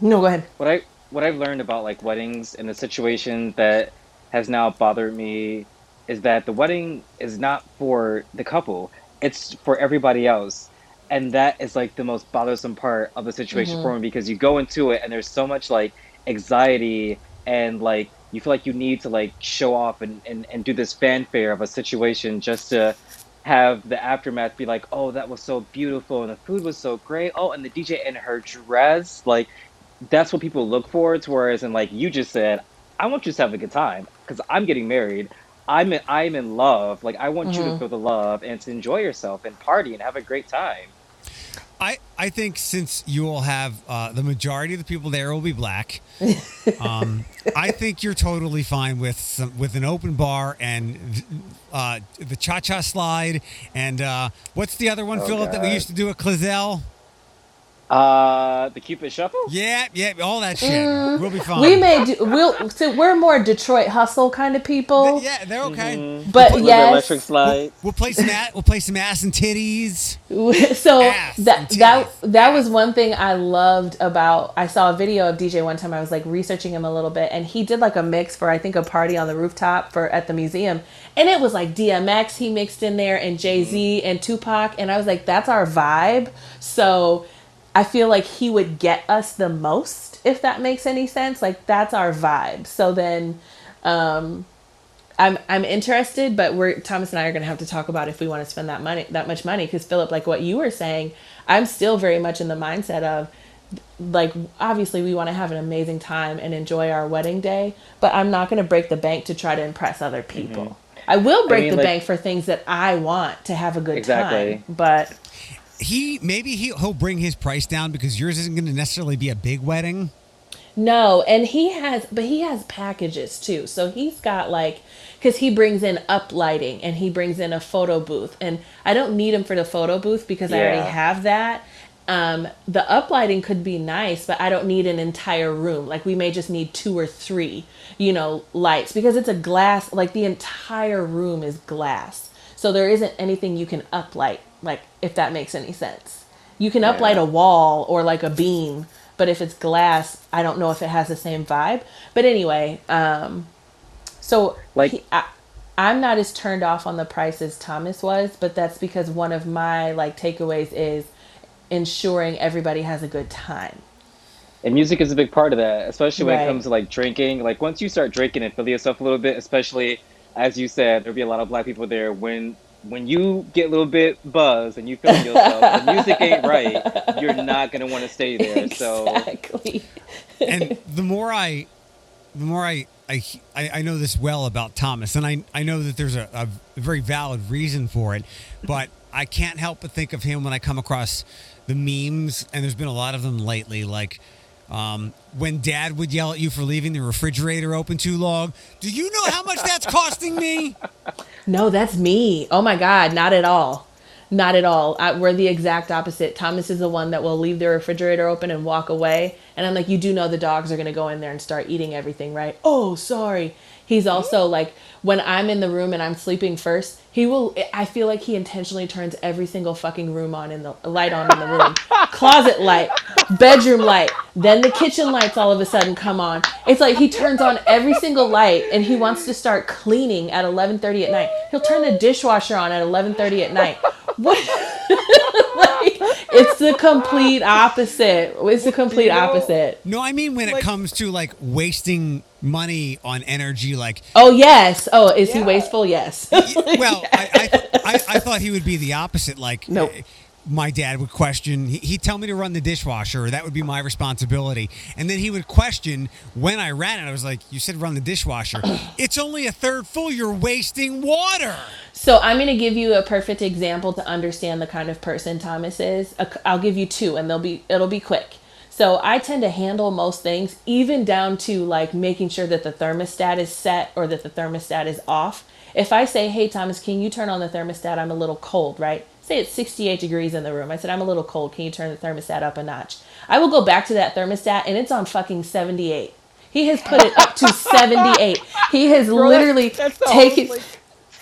No, go ahead. What I what I've learned about like weddings and the situation that has now bothered me is that the wedding is not for the couple; it's for everybody else, and that is like the most bothersome part of the situation mm-hmm. for me because you go into it and there's so much like anxiety and like you feel like you need to like show off and, and, and do this fanfare of a situation just to have the aftermath be like, oh, that was so beautiful and the food was so great. Oh, and the DJ and her dress, like that's what people look for. It's whereas, and like you just said, I want you to have a good time because I'm getting married. I'm in, I'm in love. Like I want you to mm-hmm. feel the love and to enjoy yourself and party and have a great time. I, I think since you will have uh, the majority of the people there will be black, (laughs) um, I think you're totally fine with some, with an open bar and uh, the cha cha slide and uh, what's the other one, Oh, Philip, that we used to do at Clazel? Uh, the Cupid Shuffle. Yeah, yeah, all that shit. we'll be fine. Mm. We may do we'll so we're more Detroit hustle kind of people. yeah, they're okay. Mm-hmm. But With the yes, electric slide. We'll play some a- we'll play some ass and titties. (laughs) so Ass that and that that was one thing I loved about. I saw a video of DJ one time. I was like researching him a little bit, and he did like a mix for I think a party on the rooftop for at the museum, and it was like DMX he mixed in there and Jay Z and Tupac, and I was like, that's our vibe. So I feel like he would get us the most if that makes any sense. Like that's our vibe. So then. um I'm I'm interested, but we're Thomas and I are gonna have to talk about if we want to spend that money that much money because Philip, like what you were saying, I'm still very much in the mindset of like obviously we want to have an amazing time and enjoy our wedding day, but I'm not gonna break the bank to try to impress other people. I will break mean, the like- bank for things that I want to have a good Exactly. time. But He maybe he, he'll bring his price down because yours isn't going to necessarily be a big wedding. No, and he has, but he has packages too. So he's got like, because he brings in up lighting and he brings in a photo booth, and I don't need him for the photo booth because I already have that. Um, the up lighting could be nice, but I don't need an entire room. Like we may just need two or three, you know, lights because it's a glass. Like the entire room is glass, so there isn't anything you can uplight. Like if that makes any sense. You can uplight a wall or like a beam, but if it's glass, I don't know if it has the same vibe. But anyway, um, so Like- he, I, I'm not as turned off on the price as Thomas was, but that's because one of my like takeaways is ensuring everybody has a good time. And music is a big part of that, especially when Right. it comes to like drinking. Like once you start drinking and feel yourself a little bit, especially as you said, there'll be a lot of black people there. When when you get a little bit buzzed and you feel yourself, the (laughs) music ain't right, you're not gonna want to stay there. So exactly. and the more I, the more I, I, I I know this well about Thomas, and I, I know that there's a, a very valid reason for it, but I can't help but think of him when I come across the memes, and there's been a lot of them lately, like. Um, when dad would yell at you for leaving the refrigerator open too long, do you know how much that's costing me? No, that's me. Oh my God, not at all. Not at all. I, we're the exact opposite. Thomas is the one that will leave the refrigerator open and walk away. And I'm like, you do know the dogs are going to go in there and start eating everything, right? Oh, sorry. He's also like, when I'm in the room and I'm sleeping first, he will, I feel like he intentionally turns every single fucking room on in the light on in the room. (laughs) Closet light, bedroom light, then the kitchen lights all of a sudden come on. It's like he turns on every single light and he wants to start cleaning at 11:30 at night. He'll turn the dishwasher on at 11:30 at night. What? (laughs) It's the complete opposite. It's the complete you know? opposite. No, I mean when it comes to like wasting money on energy, like Oh yes. Oh, is he wasteful? Yes. well, (laughs) I, I, I, I thought he would be the opposite. Like, Nope. my dad would question. he- He'd tell me to run the dishwasher. That would be my responsibility. And then he would question when I ran it. I was like, "You said run the dishwasher. (clears throat) it's only a third full. You're wasting water." So I'm going to give you a perfect example to understand the kind of person Thomas is. I'll give you two, and they'll be it'll be quick. So I tend to handle most things, even down to like making sure that the thermostat is set or that the thermostat is off. If I say, "Hey Thomas, can you turn on the thermostat? I'm a little cold," right? Say it's 68 degrees in the room. I said, "I'm a little cold. Can you turn the thermostat up a notch?" I will go back to that thermostat, and it's on fucking 78. He has put it up to (laughs) 78. He has literally taken.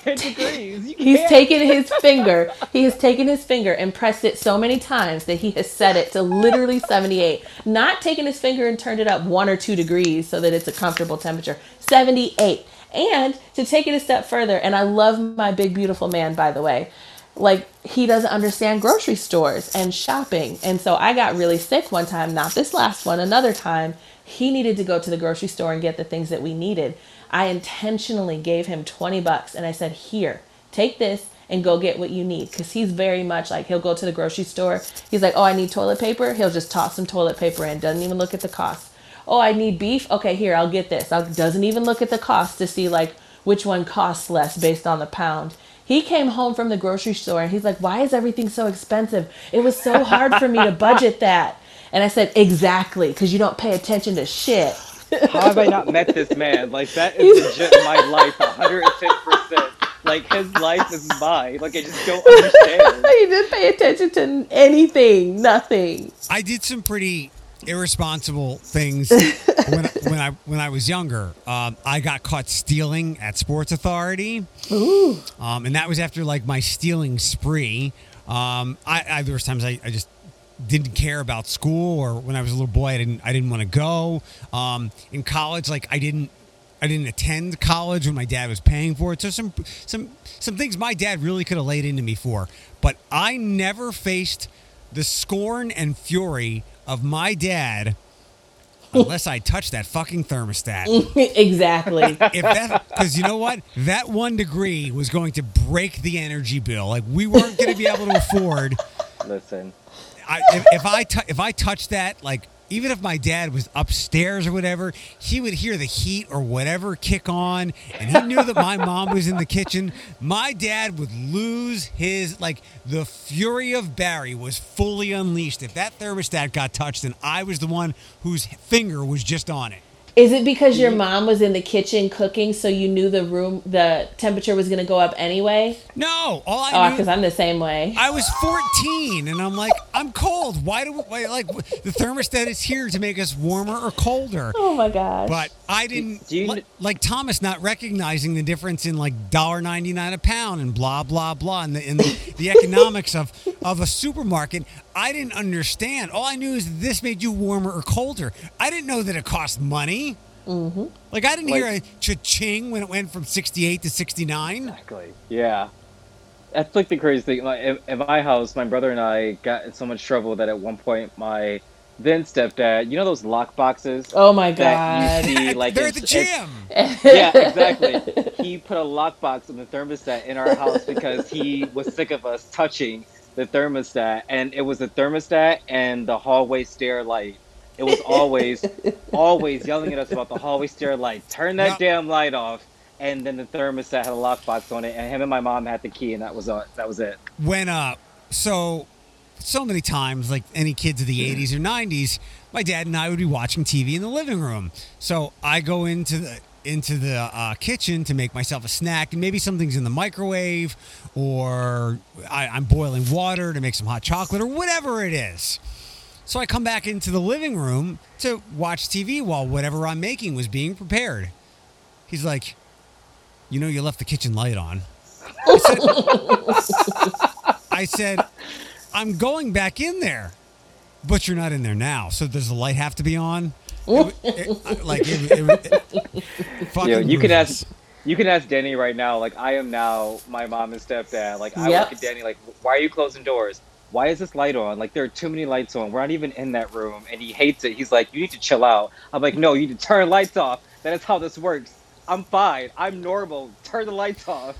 Almost like 10 degrees. He's taken his finger. He has taken his finger and pressed it so many times that he has set it to literally 78. Not taken his finger and turned it up one or two degrees so that it's a comfortable temperature. 78. And to take it a step further, and I love my big beautiful man by the way. Like he doesn't understand grocery stores and shopping. And so I got really sick one time, not this last one, another time. He needed to go to the grocery store and get the things that we needed. I intentionally gave him 20 bucks and I said, Here, take this and go get what you need. Because he's very much like, he'll go to the grocery store. He's like, Oh, I need toilet paper. He'll just toss some toilet paper in, doesn't even look at the cost. Oh, I need beef. Okay, here, I'll get this. I'll, doesn't even look at the cost to see like which one costs less based on the pound. He came home from the grocery store and he's like, Why is everything so expensive? It was so hard for me to budget that. And I said, Exactly, because you don't pay attention to shit. How have I not met this man? Like that is legit my life, 110. percent Like his life is mine. Like I just don't understand. (laughs) he didn't pay attention to anything, nothing. I did some pretty irresponsible things (laughs) when, when I when I was younger. Um, I got caught stealing at Sports Authority, um, and that was after like my stealing spree. Um, I, I there was times I, I just didn't care about school, or when I was a little boy, I didn't I didn't want to go. Um, in college, like I didn't I didn't attend college when my dad was paying for it. So some some some things my dad really could have laid into me for, but I never faced the scorn and fury of my dad unless I touched that fucking thermostat. (laughs) exactly. If that, because you know what, that one degree was going to break the energy bill. Like we weren't going to be able to afford. Listen, I, if, if I if I touched that, like even if my dad was upstairs or whatever, he would hear the heat or whatever kick on, and he knew that my mom was in the kitchen. My dad would lose his like the fury of Barry was fully unleashed if that thermostat got touched, and I was the one whose finger was just on it. Is it because your mm-hmm. mom was in the kitchen cooking, so you knew the room, the temperature was going to go up anyway? No, all Oh, I knew. because I'm the same way. I was 14 and I'm like, I'm cold. Why do why, like the thermostat is here to make us warmer or colder? Oh my gosh. But I didn't Do you li- kn- like Thomas not recognizing the difference in like $1.99 a pound and blah blah blah and the, and the, the economics of of a supermarket. I didn't understand. All I knew is this made you warmer or colder. I didn't know that it cost money. Mm-hmm. Like I didn't hear a Like- cha-ching when it went from 68 to 69. exactly. Yeah. That's like the crazy thing. Like in, in my house, my brother and I got in so much trouble that at one point my then stepdad, you know those lock boxes oh my that god. you see (laughs) like They're in- at the in- gym. (laughs) yeah, exactly. (laughs) He put a lock box on the thermostat in our house because he was sick of us touching the thermostat, and it was the thermostat and the hallway stair light. It was always, (laughs) always yelling at us about the hallway stair light. Turn that Yep. damn light off. And then the thermostat had a lockbox on it, and him and my mom had the key, and that was uh, that was it. when uh so so many times like any kids of the 80s or 90s my dad and i would be watching tv in the living room so i go into the into the uh, kitchen to make myself a snack and maybe something's in the microwave or I, i'm boiling water to make some hot chocolate or whatever it is so i come back into the living room to watch tv while whatever i'm making was being prepared he's like you know you left the kitchen light on I said, I said, I'm going back in there, but you're not in there now. So does the light have to be on? It- it- like it, it, it, fucking you can ask. You can ask Danny right now. Like I am now my mom and stepdad. Like I Yep. look at Danny like, why are you closing doors? why is this light on? Like there are too many lights on. We're not even in that room, and he hates it. He's like, you need to chill out. I'm like, no, you need to turn lights off. That is how this works. I'm fine. I'm normal. Turn the lights off.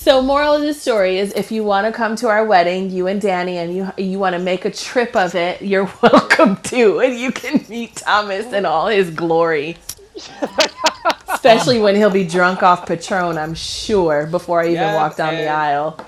So, moral of the story is, if you want to come to our wedding, you and Danny, and you you want to make a trip of it, you're (laughs) welcome to, and you can meet Thomas in all his glory. (laughs) Especially when he'll be drunk off Patron, I'm sure, before I even Yes, walk down the aisle.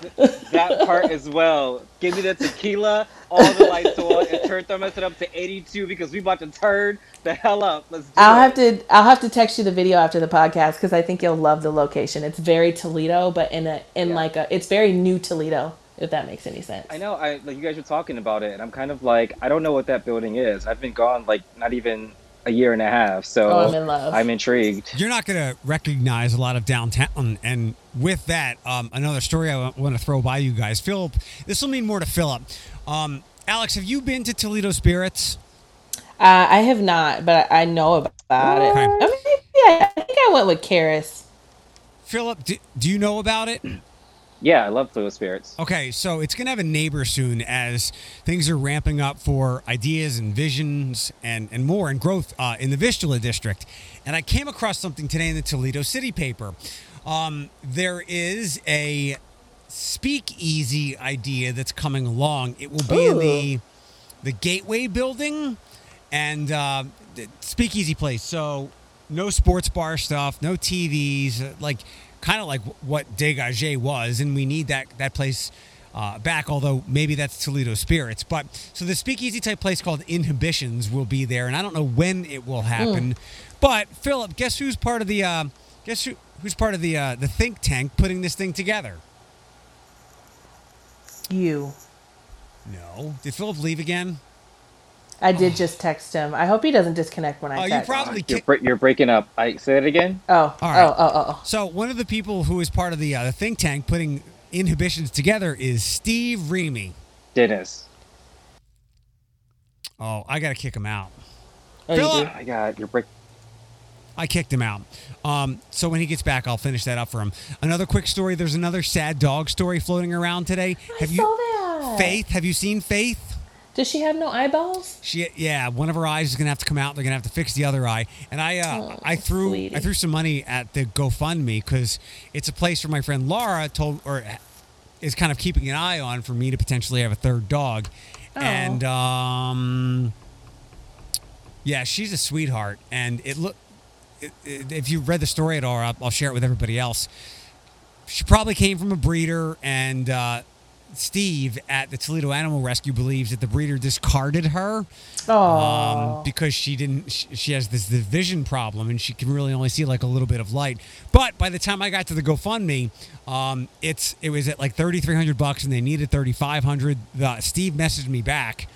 That part (laughs) as well. Give me the tequila, all the lights on, and turn thermostat up to 82 because we about to turn the hell up. Let's do I'll it. have to I'll have to text you the video after the podcast because I think you'll love the location. It's very Toledo, but in a in Yeah. like a it's very new Toledo, if that makes any sense. I know. I like you guys were talking about it, and I'm kind of like, I don't know what that building is. I've been gone like not even a year and a half, so Oh, I'm in love. I'm intrigued. You're not going to recognize a lot of downtown. And with that, um, another story I want to throw by you guys. Philip, this will mean more to Philip. Um, Alex, have you been to Toledo Spirits? Uh, I have not, but I know about it. Okay. I mean, yeah, I think I went with Karis. Philip, do, do you know about it? (clears throat) Yeah, I love Fluid Spirits. Okay, so it's going to have a neighbor soon as things are ramping up for ideas and visions and, and more and growth uh, in the Vistula district. And I came across something today in the Toledo City paper. Um, there is a speakeasy idea that's coming along. It will be in the the Gateway building and uh, the speakeasy place. So no sports bar stuff, no TVs, like kind of like what Degage was, and we need that that place uh, back. Although maybe that's Toledo Spirits, but so the speakeasy type place called Inhibitions will be there, and I don't know when it will happen. But Philip, guess who's part of the uh, guess who who's part of the uh, the think tank putting this thing together? You. No, did Philip leave again? I did just text him. I hope he doesn't disconnect when I Oh, you text. probably You're, ki- bre- you're breaking up. I say that again. oh, All right. oh, oh, oh, oh. So one of the people who is part of the uh, the think tank putting inhibitions together is Steve Remy. Dennis. Oh, I gotta kick him out. Oh, you Philip! do? Oh my God, break. I kicked him out. Um, so when he gets back, I'll finish that up for him. Another quick story. There's another sad dog story floating around today. I Have you saw that. Faith? Have you seen Faith? Does she have no eyeballs? She, yeah, one of her eyes is gonna have to come out. They're gonna have to fix the other eye. And I, uh, Oh, I threw, sweetie. I threw some money at the GoFundMe because it's a place where my friend Laura told, or is kind of keeping an eye on for me to potentially have a third dog. Oh. And um, yeah, she's a sweetheart. And it look, if you read the story at all, I'll, I'll share it with everybody else. She probably came from a breeder, and uh, Steve at the Toledo Animal Rescue believes that the breeder discarded her um, because she didn't. She, she has this, this vision problem, and she can really only see like a little bit of light. But by the time I got to the GoFundMe, um, it's it was at like thirty three hundred bucks, and they needed thirty five hundred. Steve messaged me back,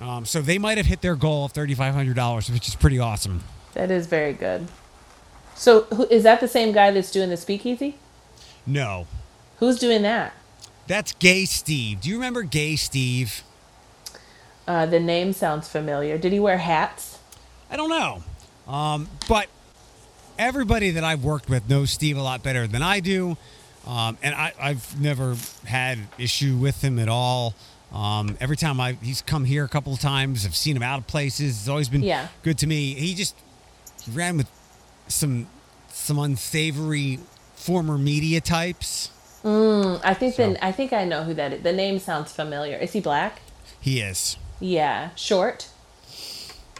um, so they might have hit their goal of thirty five hundred dollars, which is pretty awesome. that is very good. So, who, is that the same guy that's doing the speakeasy? No, Who's doing that? That's Gay Steve. Do you remember Gay Steve? Uh, the name sounds familiar. Did he wear hats? I don't know. Um, but everybody that I've worked with knows Steve a lot better than I do. Um, and I, I've never had issue with him at all. Um, every time I he's come here a couple of times, I've seen him out of places. It's always been Yeah. good to me. He just he ran with some some unsavory former media types. Mm, I think So- then I think I know who that is. The name sounds familiar. Is he black? He is. Yeah, short.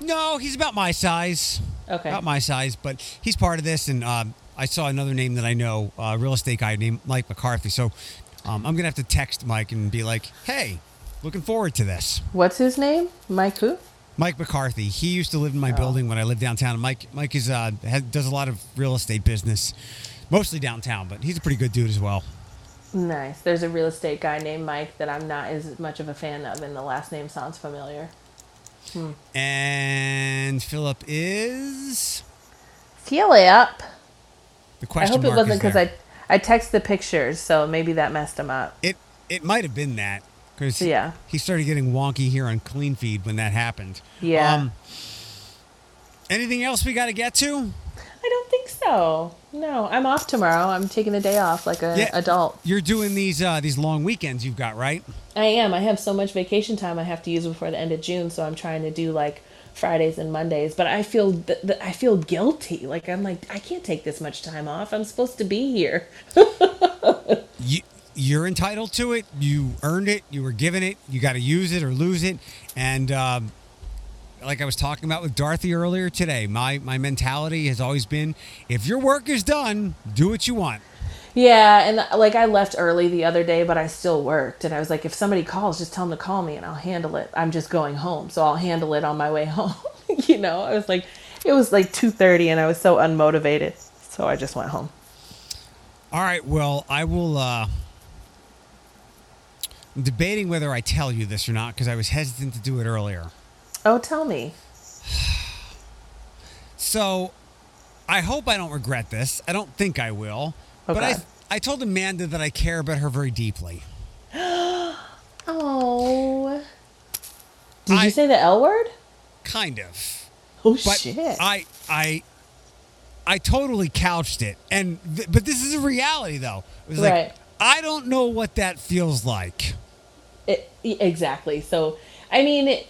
No, he's about my size. Okay. About my size, but he's part of this. And um, I saw another name that I know, a real estate guy named Mike McCarthy. So um, I'm going to have to text Mike and be like, hey, looking forward to this. What's his name? Mike who? Mike McCarthy. He used to live in my building when I lived downtown. Mike Mike is uh, has, does a lot of real estate business, mostly downtown, but he's a pretty good dude as well. Nice. There's a real estate guy named Mike that I'm not as much of a fan of, and the last name sounds familiar. And Philip is Philip. it up. the I question hope it wasn't because. I I text the pictures, so maybe that messed him up. It it might have been that because Yeah. he started getting wonky here on Clean Feed when that happened. Yeah. Um, anything else we got to get to? I don't think so. No, I'm off tomorrow. I'm taking the day off like a Yeah. adult. You're doing these uh, these long weekends you've got, right? I am. I have so much vacation time I have to use before the end of June, so I'm trying to do like Fridays and Mondays. But I feel th- th- I feel guilty. Like I'm like I can't take this much time off. I'm supposed to be here. (laughs) you you're entitled to it. You earned it. You were given it. You got to use it or lose it. And um, like I was talking about with Dorothy earlier today, my my mentality has always been: if your work is done, do what you want. Yeah, and like I left early the other day, but I still worked. And I was like, if somebody calls, just tell them to call me and I'll handle it. I'm just going home, so I'll handle it on my way (laughs) home. you know, I was like, it was like 2:30 and I was so unmotivated. So I just went home. All right. Well, I will. Uh, I'm debating whether I tell you this or not because I was hesitant to do it earlier. Oh, tell me. So, I hope I don't regret this. I don't think I will. But I Okay. I told Amanda that I care about her very deeply. (gasps) Oh. Did I- you say the L word? Kind of. Oh But shit. I I I totally couched it. And th- but this is a reality though. It was like Right. I don't know what that feels like. It, exactly. So, I mean, it,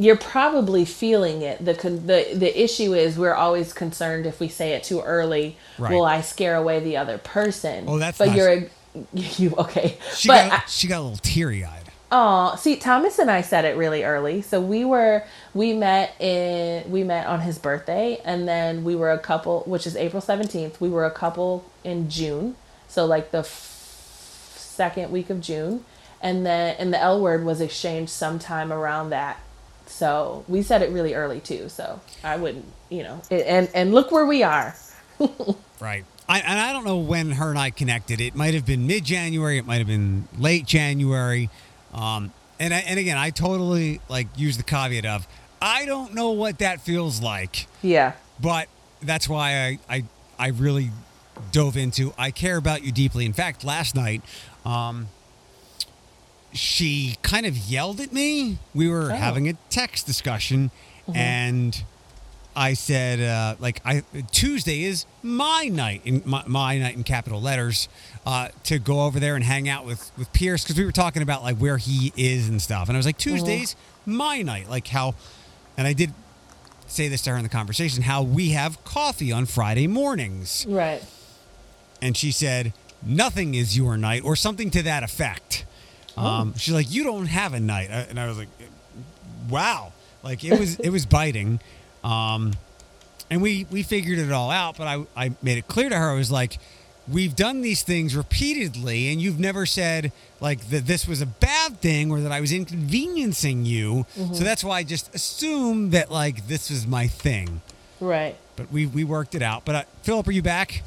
you're probably feeling it. The the the issue is we're always concerned if we say it too early, Right. will I scare away the other person? Oh, that's but not- you're (laughs) you okay. She but got she got a little teary eyed. Oh, see, Thomas and I said it really early. So we were we met in we met on his birthday, and then we were a couple, which is April seventeenth. We were a couple in June, so like the f- second week of June, and then and the L word was exchanged sometime around that. So we said it really early too. So I wouldn't, you know, and and look where we are. (laughs) Right. I, and I don't know when her and I connected. It might have been mid January. It might have been late January. Um, and I, and again, I totally like use the caveat of I don't know what that feels like, Yeah. but that's why I I, I really dove into. I care about you deeply. In fact, last night, um, she kind of yelled at me. We were Oh. having a text discussion, and I said, uh, like, I Tuesday is my night in my, my night in capital letters uh, to go over there and hang out with with Pierce because we were talking about like where he is and stuff, and I was like, Tuesday's my night, like how, and I did say this to her in the conversation how we have coffee on Friday mornings, Right. and she said nothing is your night or something to that effect. Um, she's like, you don't have a night, and I was like, wow, like it was it was biting, um, and we we figured it all out. But I I made it clear to her I was like, we've done these things repeatedly, and you've never said like that this was a bad thing or that I was inconveniencing you. So that's why I just assumed that like this was my thing. Right. But we we worked it out. But uh, Philip, are you back?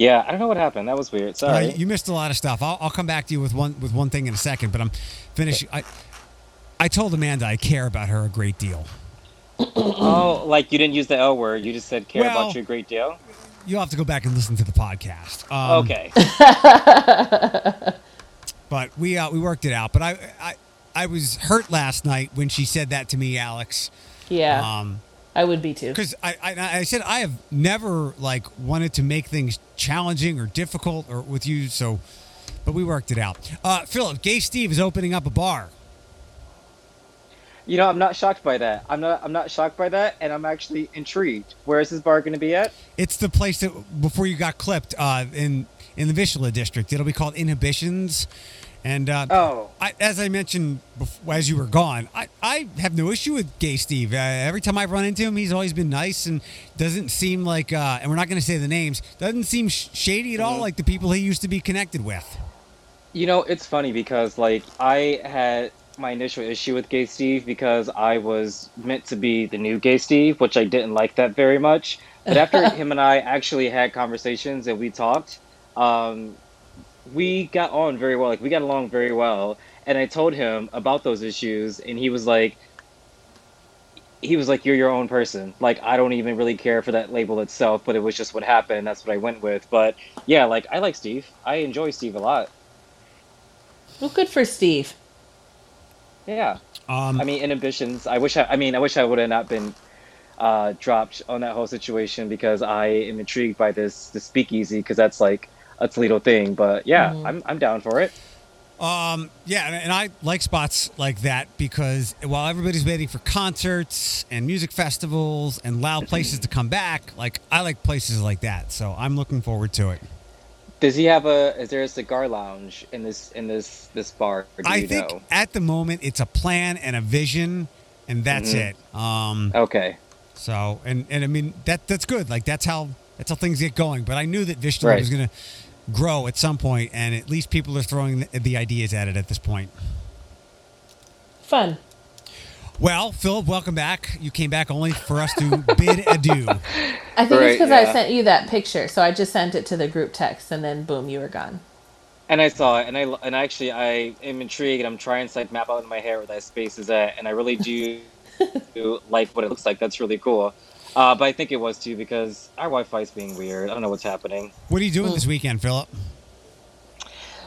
Yeah, I don't know what happened. That was weird. Sorry. you missed a lot of stuff. I'll, I'll come back to you with one with one thing in a second, but I'm finishing. I I told Amanda I care about her a great deal. (clears throat) oh, like you didn't use the L word. You just said care Well- about you a great deal. You'll have to go back and listen to the podcast. Um, Okay. (laughs) but we uh, we worked it out. But I I I was hurt last night when she said that to me, Alex. Yeah. Um, I would be too. because I, I I said I have never like wanted to make things challenging or difficult or with you. So, but we worked it out. Uh, Philip, Gay Steve is opening up a bar. You know, I'm not shocked by that. I'm not. I'm not shocked by that, and I'm actually intrigued. Where is this bar going to be at? It's the place that before you got clipped uh, in in the Vistula district. It'll be called Inhibitions, and uh, Oh. I, as I mentioned before, as you were gone, I, I have no issue with Gay Steve. Uh, every time I've run into him, he's always been nice and doesn't seem like. Uh, and we're not going to say the names. Doesn't seem sh- shady at all, Mhm. like the people he used to be connected with. You know, it's funny because like I had my initial issue with Gay Steve because I was meant to be the new Gay Steve, which I didn't like that very much. But after (laughs) him and I actually had conversations and we talked, um, we got on very well. Like we got along very well. And I told him about those issues, and he was like, he was like, "You're your own person. Like I don't even really care for that label itself, but it was just what happened. That's what I went with. But yeah, like I like Steve. I enjoy Steve a lot. Well, good for Steve. Yeah. Um, I mean, inhibitions. I wish. I, I mean, I wish I would have not been uh, dropped on that whole situation because I am intrigued by this this speakeasy because that's like a Toledo thing. But yeah, I'm I'm down for it. Um, yeah, and, I like spots like that because while everybody's waiting for concerts and music festivals and loud places to come back, like I like places like that. So I'm looking forward to it. Does he have a? Is there a cigar lounge in this in this this bar? Do I you think know? at the moment it's a plan and a vision, and that's Mhm. it. Um, Okay. so and and I mean that that's good. Like that's how that's how things get going. But I knew that Vishnu Right. was going to grow at some point, and at least people are throwing the, the ideas at it at this point. Fun. Well, Philip, welcome back. You came back only for us to bid adieu. (laughs) I think it's Right, because I sent you that picture, so I just sent it to the group text, and then boom, you were gone. And I saw it, and I and actually I am intrigued, I'm trying to like map out in my hair where that space is at, and I really do, do (laughs) like what it looks like. That's really cool. Uh, but I think it was too because our Wi-Fi is being weird. I don't know what's happening. What are you doing this weekend, Philip?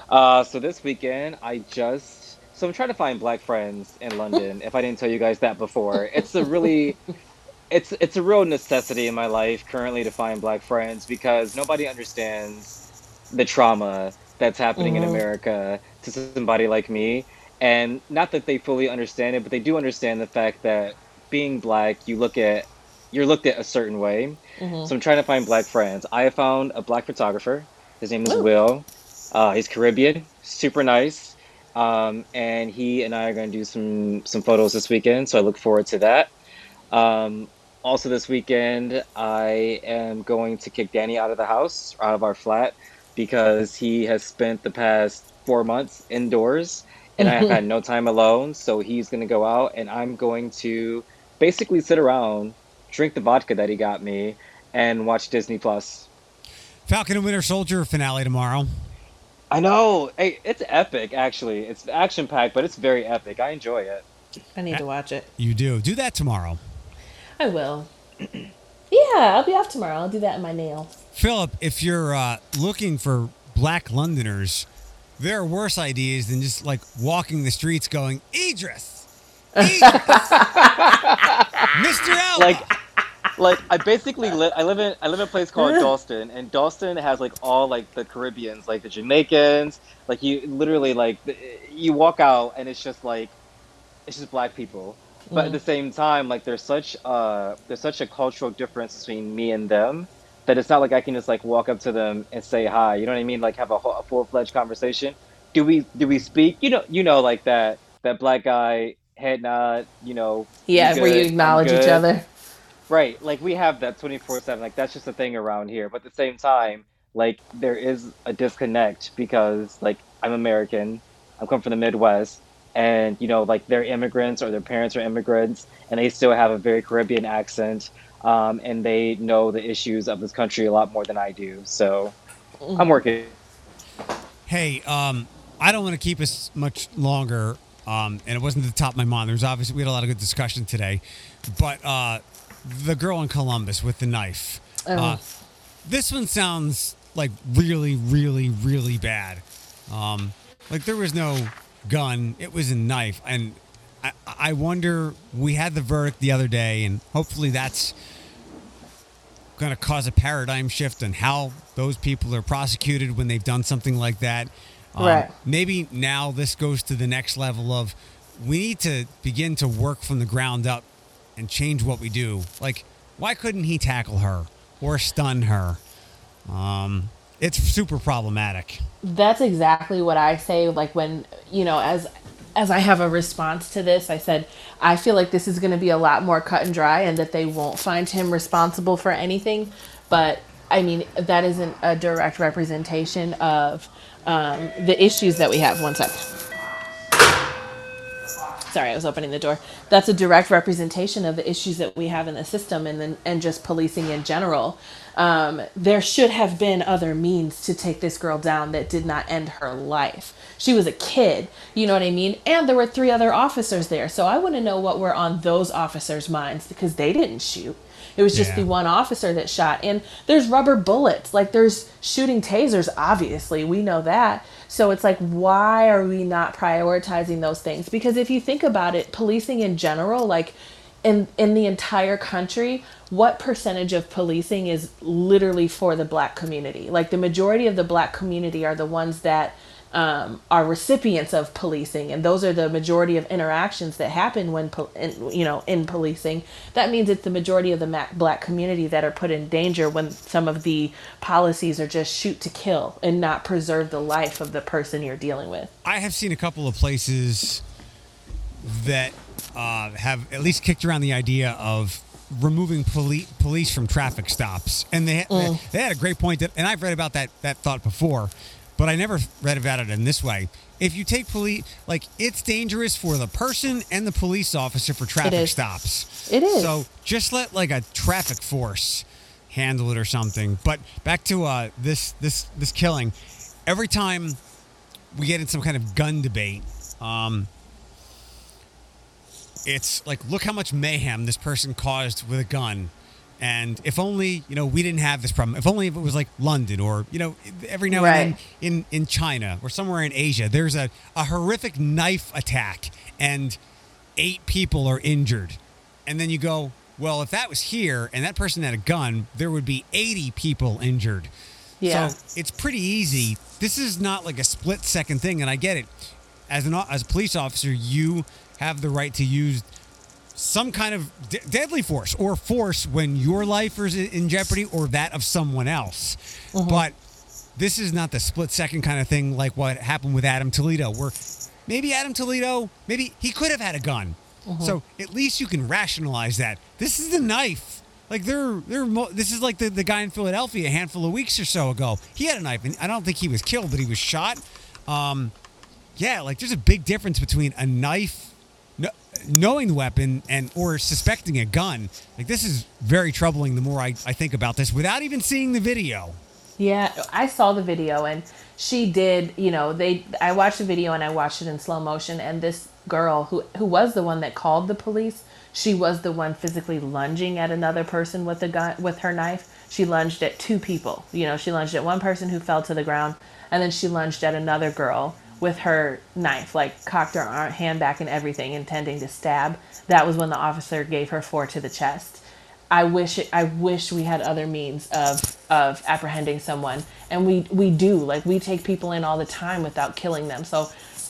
Uh, so this weekend, I just so I'm trying to find black friends in (laughs) London. if I didn't tell you guys that before, it's a really, it's it's a real necessity in my life currently to find black friends because nobody understands the trauma that's happening in Mhm. America to somebody like me, and not that they fully understand it, but they do understand the fact that being black, you look at you're looked at a certain way. Mhm. So I'm trying to find black friends. I have found a black photographer. His name is Ooh. Will. Uh, he's Caribbean, super nice, um, and he and I are going to do some some photos this weekend. So I look forward to that. Um, also, this weekend I am going to kick Danny out of the house, out of our flat, because he has spent the past four months indoors, and I have had (laughs) no time alone. So he's going to go out, and I'm going to basically sit around, drink the vodka that he got me, and watch Disney Plus. Falcon and Winter Soldier finale tomorrow. I know. Hey, it's epic. Actually, it's action packed, but it's very epic. I enjoy it. I need to watch it. You do. Do that tomorrow. I will. (clears throat) Yeah, I'll be off tomorrow. I'll do that in my nails. Philip, if you're uh, looking for black Londoners, there are worse ideas than just like walking the streets going, Idris! (laughs) Idris! Mr. Alba! Like, like I basically live. I live in. I live in a place called (laughs) Dalston, and Dalston has like all like the Caribbeans, like the Jamaicans. Like you literally like the- you walk out, and it's just like it's just black people. But at the same time, like there's such uh there's such a cultural difference between me and them that it's not like I can just like walk up to them and say hi. You know what I mean? Like have a, a full fledged conversation. Do we do we speak? You know you know like that that black guy head nod. You know. Yeah, where you acknowledge each other. Right, like we have that 24/7. Like that's just a thing around here. But at the same time, like there is a disconnect because like I'm American. I'm come from the Midwest and you know like they're immigrants or their parents are immigrants and they still have a very Caribbean accent um, and they know the issues of this country a lot more than I do. So I'm working. Hey, um, I don't want to keep us much longer, um, and it wasn't at the top of my mind. There's obviously we had a lot of good discussion today, but uh, the girl in Columbus with the knife. Uh, this one sounds like really, really, really bad. Um, like there was no gun; it was a knife, and I, I wonder. We had the verdict the other day, and hopefully that's going to cause a paradigm shift on how those people are prosecuted when they've done something like that. Um, Right. Maybe now this goes to the next level of we need to begin to work from the ground up and change what we do. Like, why couldn't he tackle her or stun her? Um, it's super problematic. That's exactly what I say. Like when you know, as as I have a response to this, I said I feel like this is going to be a lot more cut and dry, and that they won't find him responsible for anything. But I mean, that isn't a direct representation of um, the issues that we have. One sec. Sorry, I was opening the door. That's a direct representation of the issues that we have in the system and then and just policing in general. Um, there should have been other means to take this girl down that did not end her life. She was a kid, you know what I mean? And there were three other officers there. So I want to know what were on those officers' minds because they didn't shoot. It was just Yeah. the one officer that shot. And there's rubber bullets. Like there's shooting tasers, obviously. We know that. So it's like, why are we not prioritizing those things? Because if you think about it, policing in general, like in in the entire country, what percentage of policing is literally for the black community? Like the majority of the black community are the ones that um, are recipients of policing, and those are the majority of interactions that happen when po- in, you know in policing. That means it's the majority of the ma- black community that are put in danger when some of the policies are just shoot to kill and not preserve the life of the person you're dealing with. I have seen a couple of places that uh, have at least kicked around the idea of removing poli- police from traffic stops, and they, they they had a great point that, and I've read about that that thought before, but I never read about it in this way. If you take police, like it's dangerous for the person and the police officer for traffic is. stops. It is. So just let like a traffic force handle it or something. But back to uh, this this this killing. Every time we get in some kind of gun debate, um, it's like look how much mayhem this person caused with a gun. And if only you know we didn't have this problem. If only if it was like London or you know every now and then in in China or somewhere in Asia, there's a a horrific knife attack and eight people are injured. And then you go, well, if that was here and that person had a gun, there would be 80 people injured. Yeah. So it's pretty easy. This is not like a split second thing, and I get it. As an as a police officer, you have the right to use some kind of de- deadly force or force when your life is in jeopardy or that of someone else. But this is not the split second kind of thing like what happened with Adam Toledo, where maybe Adam Toledo, maybe he could have had a gun. So at least you can rationalize that. This is the knife. Like they're they're mo- this is like the, the guy in Philadelphia a handful of weeks or so ago. He had a knife, and I don't think he was killed, but he was shot. Um, yeah, like there's a big difference between a knife, kn- knowing the weapon, and or suspecting a gun. Like this is very troubling. The more I, I think about this, without even seeing the video. Yeah, I saw the video and she did, you know, they I watched the video and I watched it in slow motion and this girl who who was the one that called the police, she was the one physically lunging at another person with a gun with her knife. She lunged at two people. You know, she lunged at one person who fell to the ground and then she lunged at another girl with her knife, like cocked her arm, hand back and everything intending to stab. That was when the officer gave her four to the chest. I wish I wish we had other means of of apprehending someone, and we we do. Like we take people in all the time without killing them. So,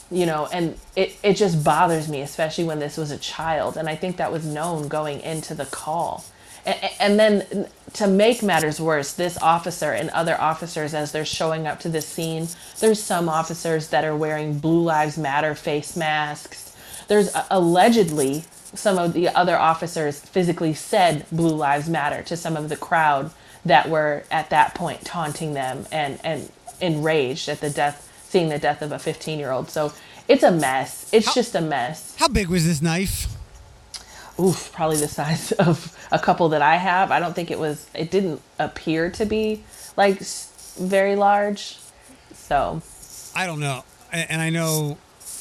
you know, and it it just bothers me, especially when this was a child, and I think that was known going into the call. And, and then to make matters worse, this officer and other officers, as they're showing up to the scene, there's some officers that are wearing Blue Lives Matter face masks. There's uh, allegedly some of the other officers physically said Blue Lives Matter to some of the crowd that were at that point taunting them and, and enraged at the death, seeing the death of a 15 year old. So it's a mess. It's How- just a mess. How big was this knife? Oof, probably the size (laughs) of a couple that I have. I don't think it was, it didn't appear to be like very large. So I don't know. And I know,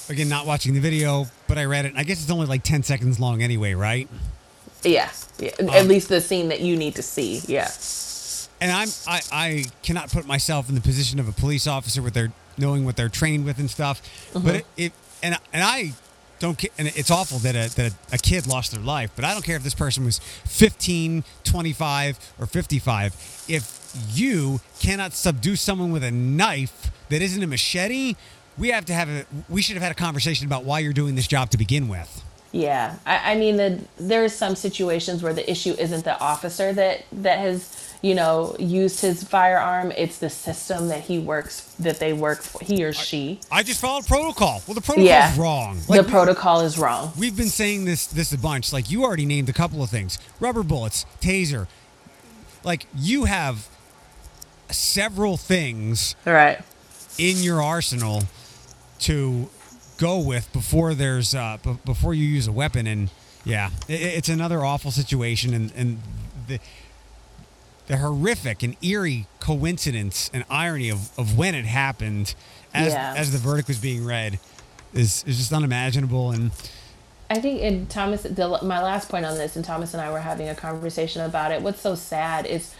again, not watching the video, but I read it. I guess it's only like 10 seconds long anyway, right? yeah, yeah. Um, at least the scene that you need to see. Yeah. And I'm I, I cannot put myself in the position of a police officer with their knowing what they're trained with and stuff. But it, it and and I don't ca- and it's awful that a that a kid lost their life, but I don't care if this person was 15, 25 or 55. If you cannot subdue someone with a knife that isn't a machete, we have to have a we should have had a conversation about why you're doing this job to begin with. Yeah, I, I mean, the, there's some situations where the issue isn't the officer that that has, you know, used his firearm. It's the system that he works, that they work for, he or she. I just followed protocol. Well, the protocol Yeah, wrong. the Like, protocol is wrong. We've been saying this this a bunch. Like you already named a couple of things: rubber bullets, taser. Like you have several things right in your arsenal to go with before there's uh, b- before you use a weapon. And yeah, i it's another awful situation. And and the the horrific and eerie coincidence and irony of, of when it happened as Yeah. as the verdict was being read is is just unimaginable and I think, and Thomas, the, my last point on this, and Thomas and I were having a conversation about it. What's so sad is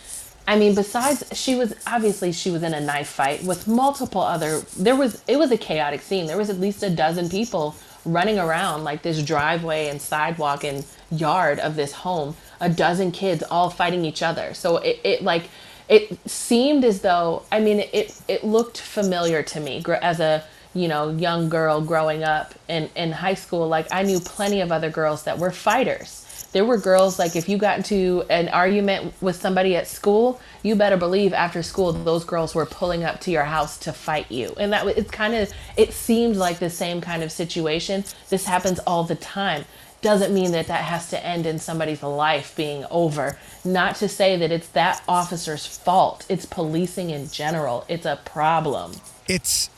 I mean, besides she was obviously she was in a knife fight with multiple other. There was it was a chaotic scene. There was at least a dozen people running around like this driveway and sidewalk and yard of this home. A dozen kids all fighting each other. So it, it like it seemed as though I mean it it looked familiar to me as a you know young girl growing up in in high school. Like I knew plenty of other girls that were fighters there were girls like if you got into an argument with somebody at school you better believe after school those girls were pulling up to your house to fight you and that it's kind of it seemed like the same kind of situation this happens all the time doesn't mean that that has to end in somebody's life being over not to say that it's that officer's fault it's policing in general it's a problem It's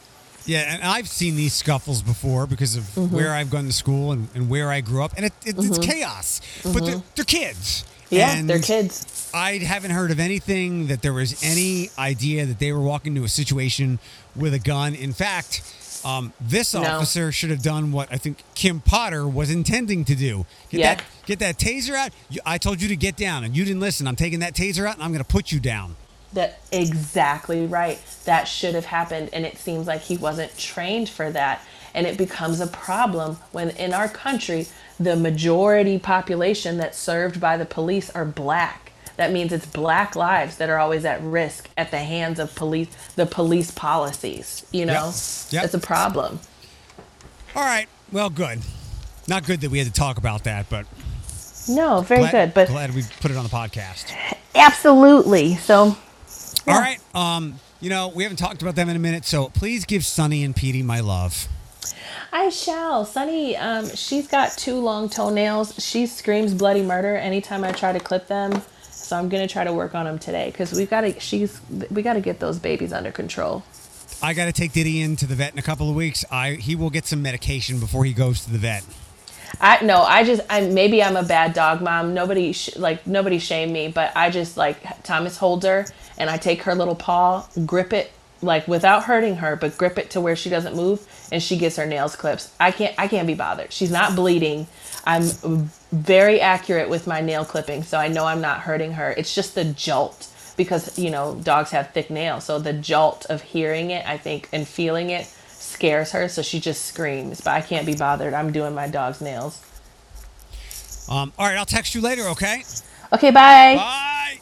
yeah, and I've seen these scuffles before because of mm-hmm. where I've gone to school and, and where I grew up, and it, it, mm-hmm. it's chaos. Mm-hmm. But they're, they're, kids. Yeah, and they're kids. I haven't heard of anything that there was any idea that they were walking into a situation with a gun. In fact, um, this no. officer should have done what I think Kim Potter was intending to do. Get yeah. that get that taser out. I told you to get down, and you didn't listen. I'm taking that taser out, and I'm going to put you down. That exactly right. That should have happened, and it seems like he wasn't trained for that. And it becomes a problem when in our country, the majority population that's served by the police are black. That means it's black lives that are always at risk at the hands of police, the police policies. You know, yep. Yep. it's a problem. All right. Well, good. Not good that we had to talk about that, but no, very glad, good. But glad we put it on the podcast. Absolutely. So all right. Um, you know, we haven't talked about them in a minute, so please give Sunny and Petey my love. I shall. Sunny, um, she's got two long toenails. She screams bloody murder anytime I try to clip them. So I'm gonna try to work on them today because we've got to. She's we got to get those babies under control. I got to take Diddy in to the vet in a couple of weeks. I he will get some medication before he goes to the vet. I no, I just I maybe I'm a bad dog mom. Nobody sh- like nobody shame me, but I just like Thomas holds her and I take her little paw, grip it like without hurting her, but grip it to where she doesn't move and she gets her nails clipped. I can't I can't be bothered. She's not bleeding. I'm very accurate with my nail clipping, so I know I'm not hurting her. It's just the jolt because, you know, dogs have thick nails. So the jolt of hearing it, I think, and feeling it scares her, so she just screams. But I can't be bothered. I'm doing my dog's nails. Um, all right, I'll text you later, okay? Okay, bye. Bye.